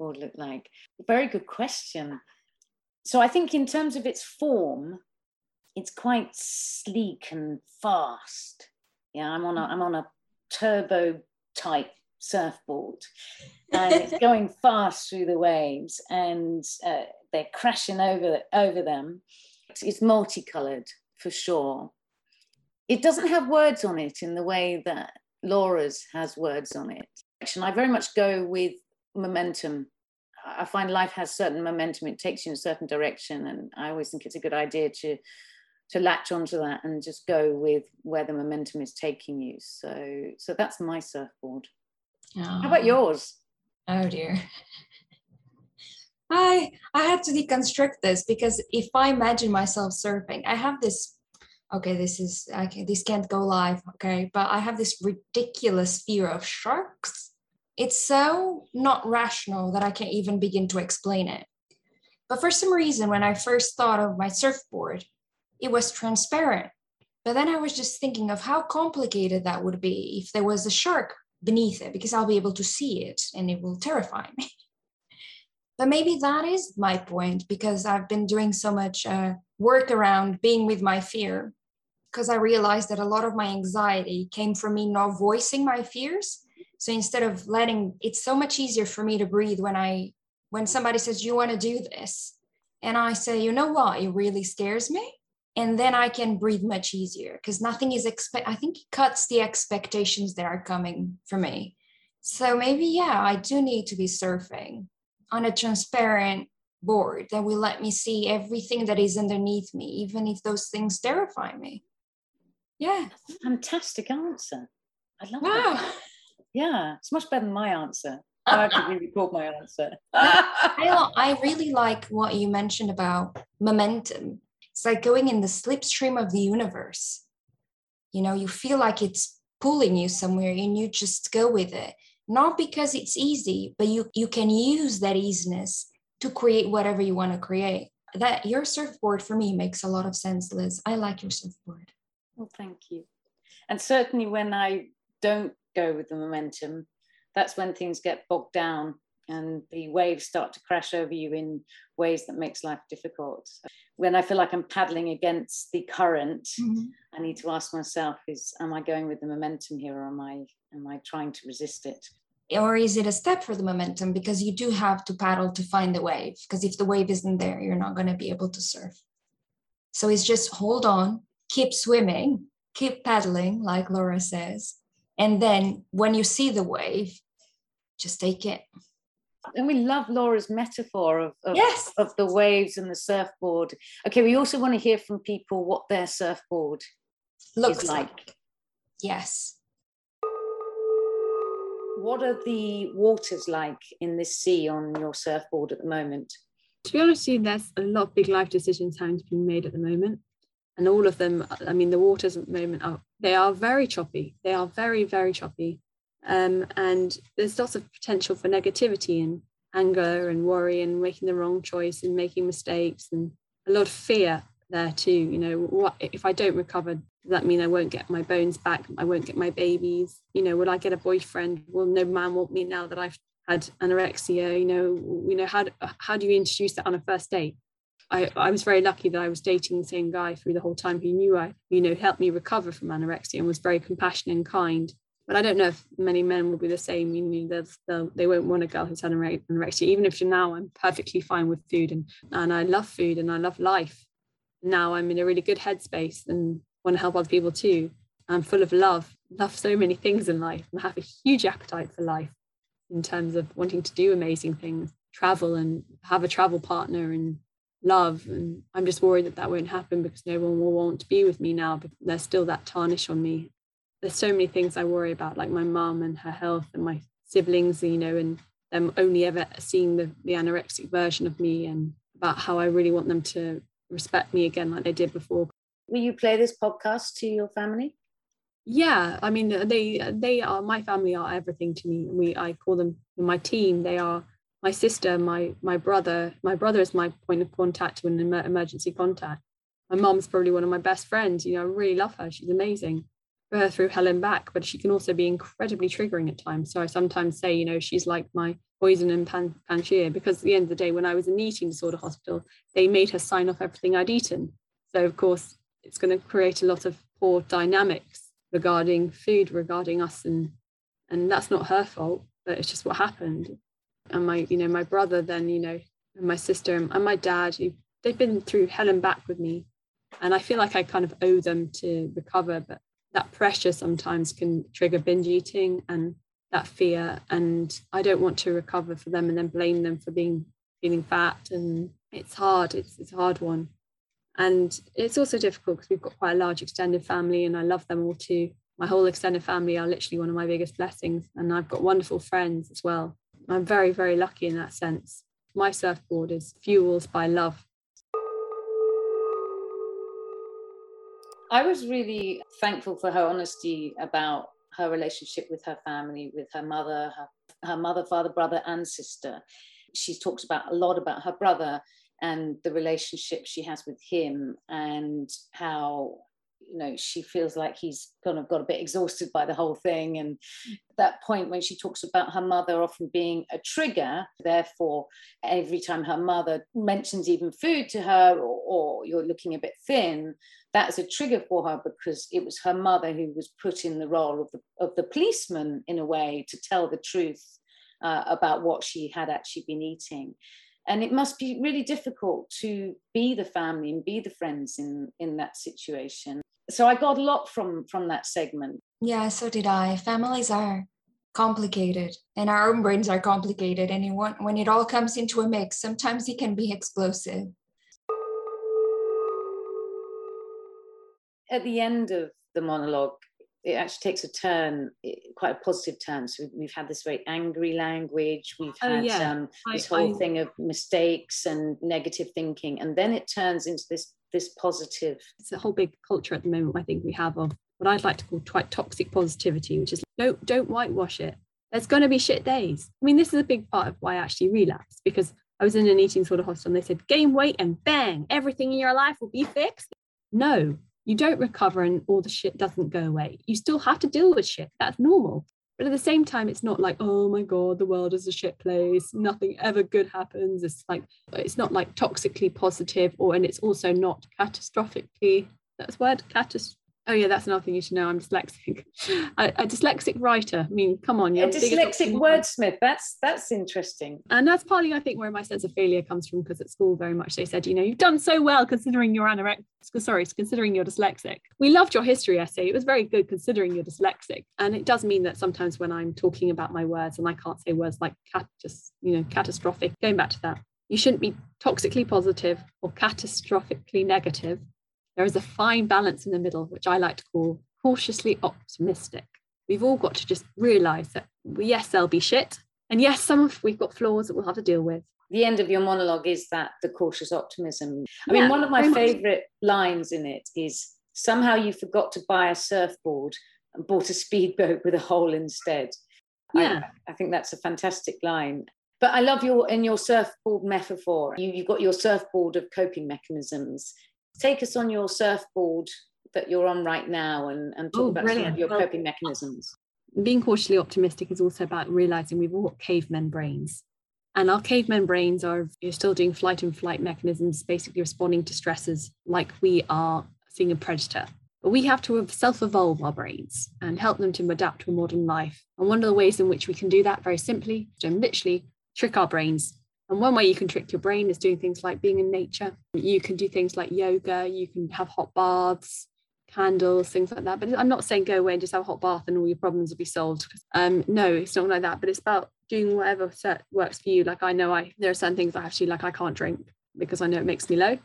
look like? Very good question. So I think in terms of its form, it's quite sleek and fast. Yeah, I'm on a I'm on a turbo type surfboard, and it's going fast through the waves, and uh, they're crashing over over them. It's, it's multicolored for sure. It doesn't have words on it in the way that Laura's has words on it. And I very much go with momentum. I find life has certain momentum. It takes you in a certain direction, and I always think it's a good idea to to latch onto that and just go with where the momentum is taking you. So so that's my surfboard. Oh. How about oh. yours? Oh dear. I I had to deconstruct this because if I imagine myself surfing, I have this okay, this is okay, this can't go live, okay, but I have this ridiculous fear of sharks. It's so not rational that I can't even begin to explain it. But for some reason, when I first thought of my surfboard, it was transparent. But then I was just thinking of how complicated that would be if there was a shark beneath it, because I'll be able to see it and it will terrify me. but maybe that is my point, because I've been doing so much uh, work around being with my fear, because I realized that a lot of my anxiety came from me not voicing my fears. So instead of letting, it's so much easier for me to breathe when I, when somebody says, you want to do this? And I say, you know what, it really scares me and then I can breathe much easier because nothing is expect. I think it cuts the expectations that are coming for me. So maybe yeah, I do need to be surfing on a transparent board that will let me see everything that is underneath me, even if those things terrify me. Yeah, fantastic answer. I love wow. that. Yeah, it's much better than my answer. I have to re-record my answer. I, I really like what you mentioned about momentum. It's like going in the slipstream of the universe. You know, you feel like it's pulling you somewhere and you just go with it. Not because it's easy, but you you can use that easiness to create whatever you want to create. That your surfboard for me makes a lot of sense, Liz. I like your surfboard. Well, thank you. And certainly when I don't go with the momentum, that's when things get bogged down and the waves start to crash over you in ways that makes life difficult. When i feel like i'm paddling against the current mm-hmm. i need to ask myself is am i going with the momentum here or am i am i trying to resist it? Or is it a step for the momentum because you do have to paddle to find the wave because if the wave isn't there you're not going to be able to surf. So it's just hold on keep swimming keep paddling like laura says and then when you see the wave just take it and we love laura's metaphor of, of, yes. of the waves and the surfboard. Okay we also want to hear from people what their surfboard looks like. like. Yes. What are the waters like in this sea on your surfboard at the moment? To be honest with you there's a lot of big life decisions having to be made at the moment. And all of them i mean the waters at the moment are they are very choppy. They are very very choppy um, and there's lots of potential for negativity and anger and worry and making the wrong choice and making mistakes and a lot of fear there too you know what if i don't recover does that mean i won't get my bones back? I won't get my babies? You know will i get a boyfriend? Will no man want me now that i've had anorexia? You know you know how, how do you introduce that on a first date? I, I was very lucky that I was dating the same guy through the whole time who knew I, you know, helped me recover from anorexia and was very compassionate and kind. But I don't know if many men will be the same. You know, they'll, they won't want a girl who's had anorexia. Even if now I'm perfectly fine with food and, and I love food and I love life. Now I'm in a really good headspace and want to help other people too. I'm full of love, love so many things in life and have a huge appetite for life in terms of wanting to do amazing things, travel and have a travel partner and love and i'm just worried that that won't happen because no one will want to be with me now but there's still that tarnish on me there's so many things i worry about like my mum and her health and my siblings you know and them only ever seeing the, the anorexic version of me and about how i really want them to respect me again like they did before will you play this podcast to your family yeah i mean they they are my family are everything to me we i call them my team they are my sister, my my brother. My brother is my point of contact when an emergency contact. My mom's probably one of my best friends. You know, I really love her. She's amazing. Her through Helen back, but she can also be incredibly triggering at times. So I sometimes say, you know, she's like my poison and pan- panacea because at the end of the day, when I was in the eating disorder hospital, they made her sign off everything I'd eaten. So of course, it's going to create a lot of poor dynamics regarding food, regarding us, and and that's not her fault, but it's just what happened and my you know my brother then you know and my sister and my dad they've been through hell and back with me and i feel like i kind of owe them to recover but that pressure sometimes can trigger binge eating and that fear. And i don't want to recover for them and then blame them for being feeling fat. And it's hard. It's, it's a hard one. And it's also difficult because we've got quite a large extended family and i love them all too. My whole extended family are literally one of my biggest blessings. And i've got wonderful friends as well. I'm very, very lucky in that sense. My surfboard is fuels by love. I was really thankful for her honesty about her relationship with her family, with her mother, her, her mother, father, brother, and sister. She talks about a lot about her brother and the relationship she has with him and how you know she feels like he's kind of got a bit exhausted by the whole thing. And that point when she talks about her mother often being a trigger therefore every time her mother mentions even food to her or, or you're looking a bit thin that's a trigger for her because it was her mother who was put in the role of the, of the policeman in a way to tell the truth uh, about what she had actually been eating. And it must be really difficult to be the family and be the friends in in that situation so I got a lot from from that segment. Yeah, so did I. Families are complicated and our own brains are complicated and it, when it all comes into a mix sometimes it can be explosive at the end of the monologue it actually takes a turn, quite a positive turn. So we've had this very angry language. We've oh, had yeah. um, this I, whole I, thing of mistakes and negative thinking, and then it turns into this this positive. It's a whole big culture at the moment. I think we have of what I'd like to call quite toxic positivity, which is don't don't whitewash it. There's going to be shit days. I mean, this is a big part of why I actually relapsed because I was in an eating disorder hospital and they said gain weight and bang, everything in your life will be fixed. No, you don't recover and all the shit doesn't go away. You still have to deal with shit. That's normal. But at the same time, it's not like, oh my God, the world is a shit place. Nothing ever good happens. It's like, it's not like toxically positive or, and it's also not catastrophically, that's word, catas- Oh yeah, that's another thing you should know. I'm dyslexic. a, a dyslexic writer. I mean, come on, you're a dyslexic wordsmith. That's that's interesting. And that's partly, I think, where my sense of failure comes from. Because at school, very much they said, you know, you've done so well considering you're anorexic. Sorry, considering you're dyslexic. We loved your history essay. It was very good considering you're dyslexic. And it does mean that sometimes when I'm talking about my words and I can't say words like cat, just you know, catastrophic. Going back to that, you shouldn't be toxically positive or catastrophically negative there is a fine balance in the middle, which I like to call cautiously optimistic. We've all got to just realize that yes, there'll be shit. And yes, some of we've got flaws that we'll have to deal with. The end of your monologue is that the cautious optimism. I yeah, mean, one of my favorite lines in it is somehow you forgot to buy a surfboard and bought a speedboat with a hole instead. Yeah. I, I think that's a fantastic line. But I love your in your surfboard metaphor. You you've got your surfboard of coping mechanisms take us on your surfboard that you're on right now and, and talk oh, about some of your coping mechanisms. Being cautiously optimistic is also about realizing we've all got cavemen brains. And our cavemen brains are you're still doing flight and flight mechanisms, basically responding to stresses like we are seeing a predator. But we have to self evolve our brains and help them to adapt to a modern life. And one of the ways in which we can do that very simply to literally trick our brains and one way you can trick your brain is doing things like being in nature. You can do things like yoga, you can have hot baths, candles, things like that. But I'm not saying go away and just have a hot bath and all your problems will be solved. Um, no, it's not like that. But it's about doing whatever works for you. Like I know I there are certain things I have to like I can't drink because I know it makes me low.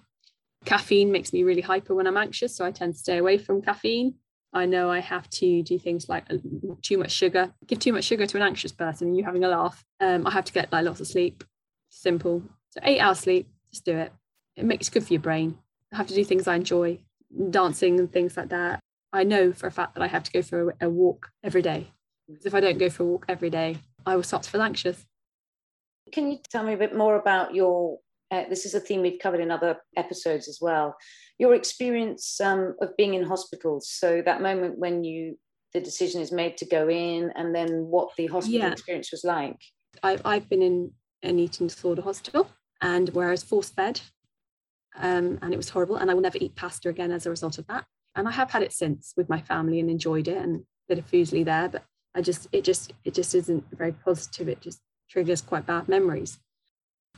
Caffeine makes me really hyper when I'm anxious, so I tend to stay away from caffeine. I know I have to do things like uh, too much sugar, give too much sugar to an anxious person, and you having a laugh. Um, I have to get like lots of sleep. Simple. So eight hours sleep, just do it. It makes good for your brain. I have to do things I enjoy, dancing and things like that. I know for a fact that I have to go for a, a walk every day. Because if I don't go for a walk every day, I will start to feel anxious. Can you tell me a bit more about your? Uh, this is a theme we've covered in other episodes as well. Your experience um, of being in hospitals. So that moment when you the decision is made to go in, and then what the hospital yeah. experience was like. I've I've been in an eating disorder hospital and where I was force fed. Um, and it was horrible. And I will never eat pasta again as a result of that. And I have had it since with my family and enjoyed it and bit of foosli there, but I just it just it just isn't very positive. It just triggers quite bad memories.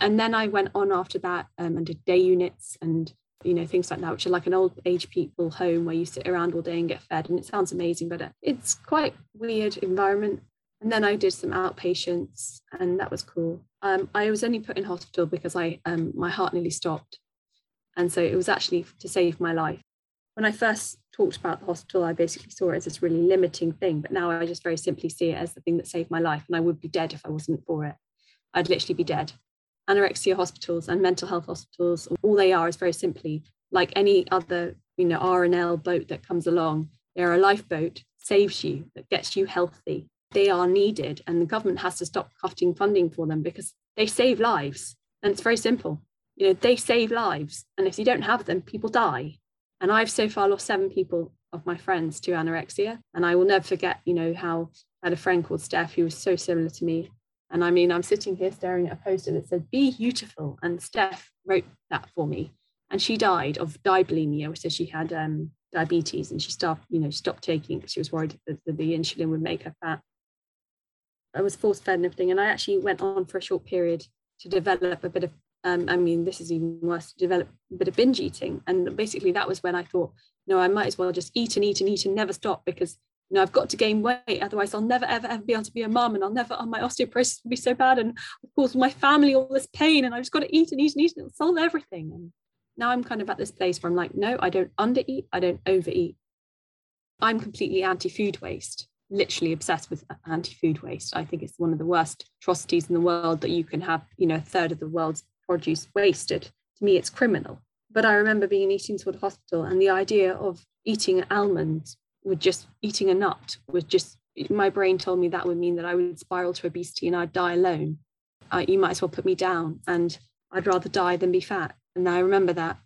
And then I went on after that um, and did day units and you know things like that, which are like an old age people home where you sit around all day and get fed. And it sounds amazing, but uh, it's quite weird environment. And then I did some outpatients, and that was cool. Um, I was only put in hospital because I um, my heart nearly stopped, and so it was actually to save my life. When I first talked about the hospital, I basically saw it as this really limiting thing, but now I just very simply see it as the thing that saved my life, and I would be dead if I wasn't for it. I'd literally be dead. Anorexia hospitals and mental health hospitals, all they are is very simply like any other, you know, RNLI boat that comes along. They're a lifeboat, saves you, that gets you healthy, they are needed and the government has to stop cutting funding for them because they save lives. And it's very simple. You know they save lives. And if you don't have them people die. And i've so far lost seven people of my friends to anorexia. And i will never forget you know how i had a friend called steph who was so similar to me. And i mean i'm sitting here staring at a poster that said be beautiful. And steph wrote that for me. And she died of diabulimia which says she had um, diabetes and she stopped you know stopped taking because she was worried that the insulin would make her fat I was force fed and everything. And I actually went on for a short period to develop a bit of, um, I mean, this is even worse, to develop a bit of binge eating. And basically, that was when I thought, no, I might as well just eat and eat and eat and never stop because, you know, I've got to gain weight. Otherwise, I'll never, ever, ever be able to be a mum and I'll never, oh, my osteoporosis will be so bad. And of course, my family, all this pain. And I've just got to eat and eat and eat and it'll solve everything. And now I'm kind of at this place where I'm like, no, I don't undereat, I don't overeat. I'm completely anti food waste, literally obsessed with anti food waste. I think it's one of the worst atrocities in the world that you can have, you know, a third of the world's produce wasted. To me, it's criminal. But I remember being in Eating Disorder Hospital and the idea of eating almonds with just eating a nut was just, my brain told me that would mean that I would spiral to obesity and I'd die alone. Uh, you might as well put me down and I'd rather die than be fat. And I remember that.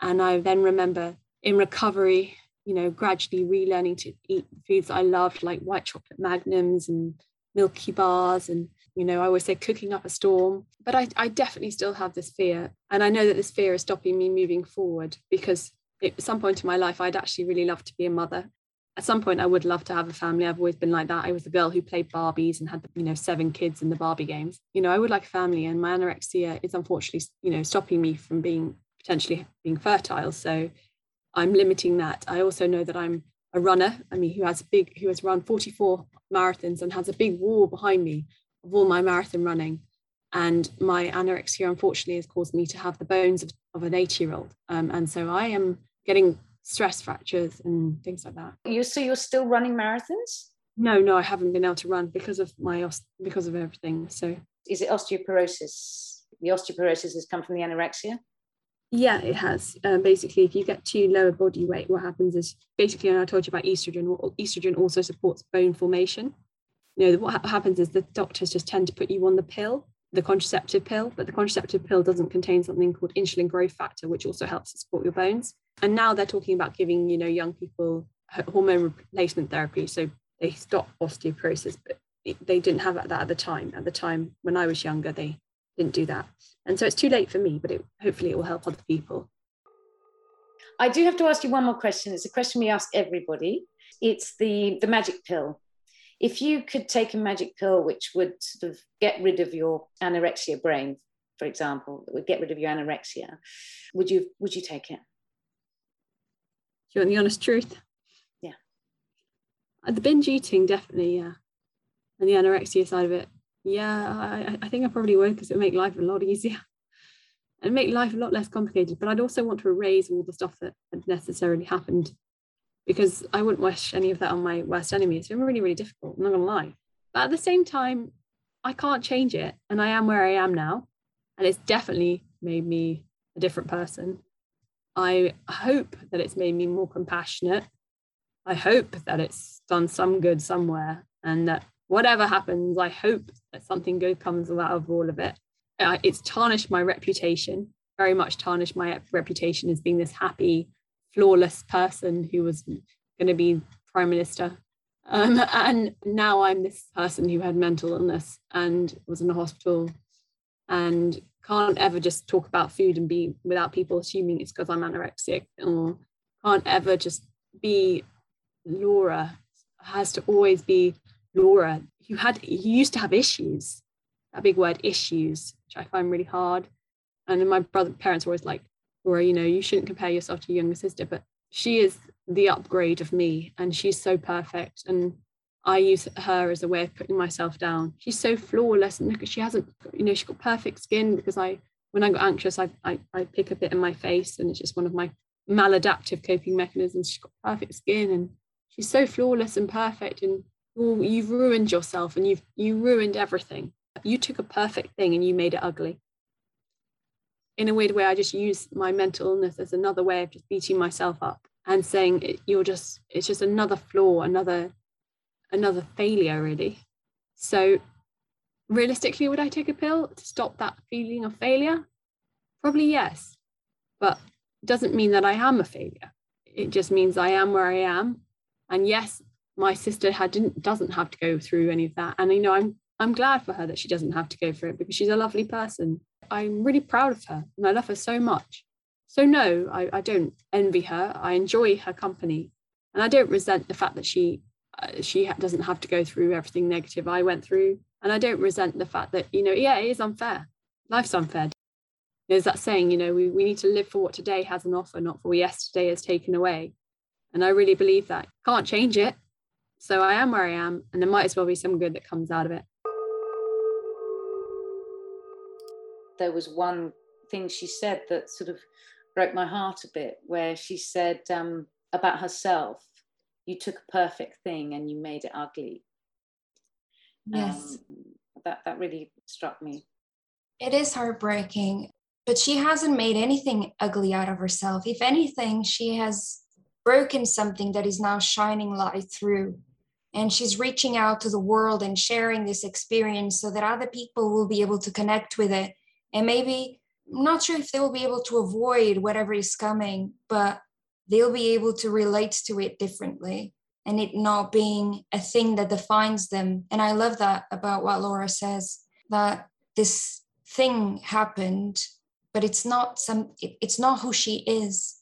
And I then remember in recovery, you know, gradually relearning to eat foods I loved, like white chocolate magnums and milky bars. And, you know, I always say cooking up a storm. But I, I definitely still have this fear. And I know that this fear is stopping me moving forward because at some point in my life, I'd actually really love to be a mother. At some point, I would love to have a family. I've always been like that. I was the girl who played Barbies and had, you know, seven kids in the Barbie games. You know, I would like a family, and my anorexia is unfortunately, you know, stopping me from being potentially being fertile. So I'm limiting that. I also know that I'm a runner. I mean, who has big, who has run 44 marathons and has a big wall behind me of all my marathon running. And my anorexia, unfortunately, has caused me to have the bones of, of an 80 year old. Um, and so I am getting stress fractures and things like that. You so you're still running marathons? No, no, I haven't been able to run because of my because of everything. So is it osteoporosis? The osteoporosis has come from the anorexia? Yeah, it has. Um, basically, if you get too low a body weight, what happens is basically, and I told you about estrogen. Estrogen also supports bone formation. You know, what happens is the doctors just tend to put you on the pill, the contraceptive pill, but the contraceptive pill doesn't contain something called insulin growth factor, which also helps to support your bones. And now they're talking about giving, you know, young people hormone replacement therapy, so they stop osteoporosis, but they didn't have that at the time. At the time when I was younger, they didn't do that. And so it's too late for me, but it, hopefully it will help other people. I do have to ask you one more question. It's a question we ask everybody. It's the, the magic pill. If you could take a magic pill which would sort of get rid of your anorexia brain, for example, that would get rid of your anorexia, would you would you take it? Do you want the honest truth? Yeah. Uh, the binge eating, definitely, yeah. And the anorexia side of it, yeah, I, I think I probably would because it would make life a lot easier and make life a lot less complicated. But I'd also want to erase all the stuff that had necessarily happened because I wouldn't wish any of that on my worst enemy. It's been really, really difficult. I'm not gonna lie. But at the same time, I can't change it. And I am where I am now. And it's definitely made me a different person. I hope that it's made me more compassionate. I hope that it's done some good somewhere and that whatever happens, I hope that something good comes out of all of it. Uh, it's tarnished my reputation, very much tarnished my reputation as being this happy, flawless person who was going to be prime minister. Um, and now I'm this person who had mental illness and was in a hospital and can't ever just talk about food and be without people assuming it's because I'm anorexic or can't ever just be Laura has to always be Laura, uh, you had you used to have issues. That big word issues, which I find really hard. And my brother parents were always like, Laura, you know, you shouldn't compare yourself to your younger sister, but she is the upgrade of me and she's so perfect. And I use her as a way of putting myself down. She's so flawless and she hasn't, you know, she's got perfect skin because I when I got anxious, I, I, I pick a bit in my face and it's just one of my maladaptive coping mechanisms. She's got perfect skin and she's so flawless and perfect. And well, you've ruined yourself and you've you ruined everything. You took a perfect thing and you made it ugly. In a weird way, I just use my mental illness as another way of just beating myself up and saying you're just it's just another flaw, another another failure, really. So realistically, would I take a pill to stop that feeling of failure? Probably yes. But doesn't mean that I am a failure. It just means I am where I am. And yes, my sister had didn't doesn't have to go through any of that. And you know i'm i'm glad for her that she doesn't have to go through it because she's a lovely person. I'm really proud of her and i love her so much. So no i, I don't envy her. I enjoy her company and i don't resent the fact that she uh, she doesn't have to go through everything negative i went through. And i don't resent the fact that you know yeah it is unfair. Life's unfair. There's that saying you know we, we need to live for what today has an offer not for what yesterday has taken away. And i really believe that. Can't change it so I am where I am, and there might as well be some good that comes out of it. There was one thing she said that sort of broke my heart a bit, where she said um, about herself you took a perfect thing and you made it ugly. Yes. Um, that that really struck me. It is heartbreaking, but she hasn't made anything ugly out of herself. If anything, she has broken something that is now shining light through. And she's reaching out to the world and sharing this experience so that other people will be able to connect with it. And maybe, I'm not sure if they will be able to avoid whatever is coming, but they'll be able to relate to it differently and it not being a thing that defines them. And I love that about what Laura says that this thing happened, but it's not some it's not who she is.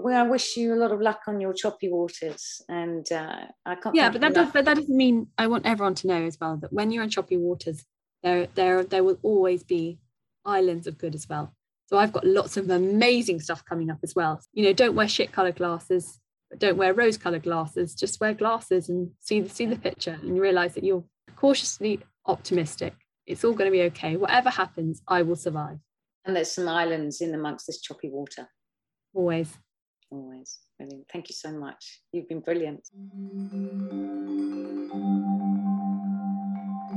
Well, I wish you a lot of luck on your choppy waters, and uh, I can't. Yeah, but that does, but that doesn't mean I want everyone to know as well that when you're in choppy waters, there there there will always be islands of good as well. So I've got lots of amazing stuff coming up as well. You know, don't wear shit colored glasses, don't wear rose colored glasses. Just wear glasses and see see the picture and realize that you're cautiously optimistic. It's all going to be okay. Whatever happens, I will survive. And there's some islands in amongst this choppy water. Always. Always. Brilliant. Thank you so much. You've been brilliant.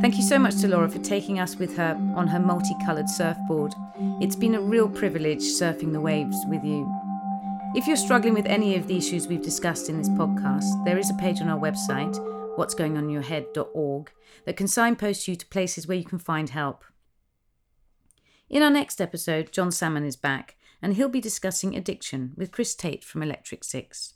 Thank you so much to Laura for taking us with her on her multicoloured surfboard. It's been a real privilege surfing the waves with you. If you're struggling with any of the issues we've discussed in this podcast, there is a page on our website, what'sgoingonyourhead.org, that can signpost you to places where you can find help. In our next episode, John Salmon is back, and he'll be discussing addiction with Chris Tate from Electric Six.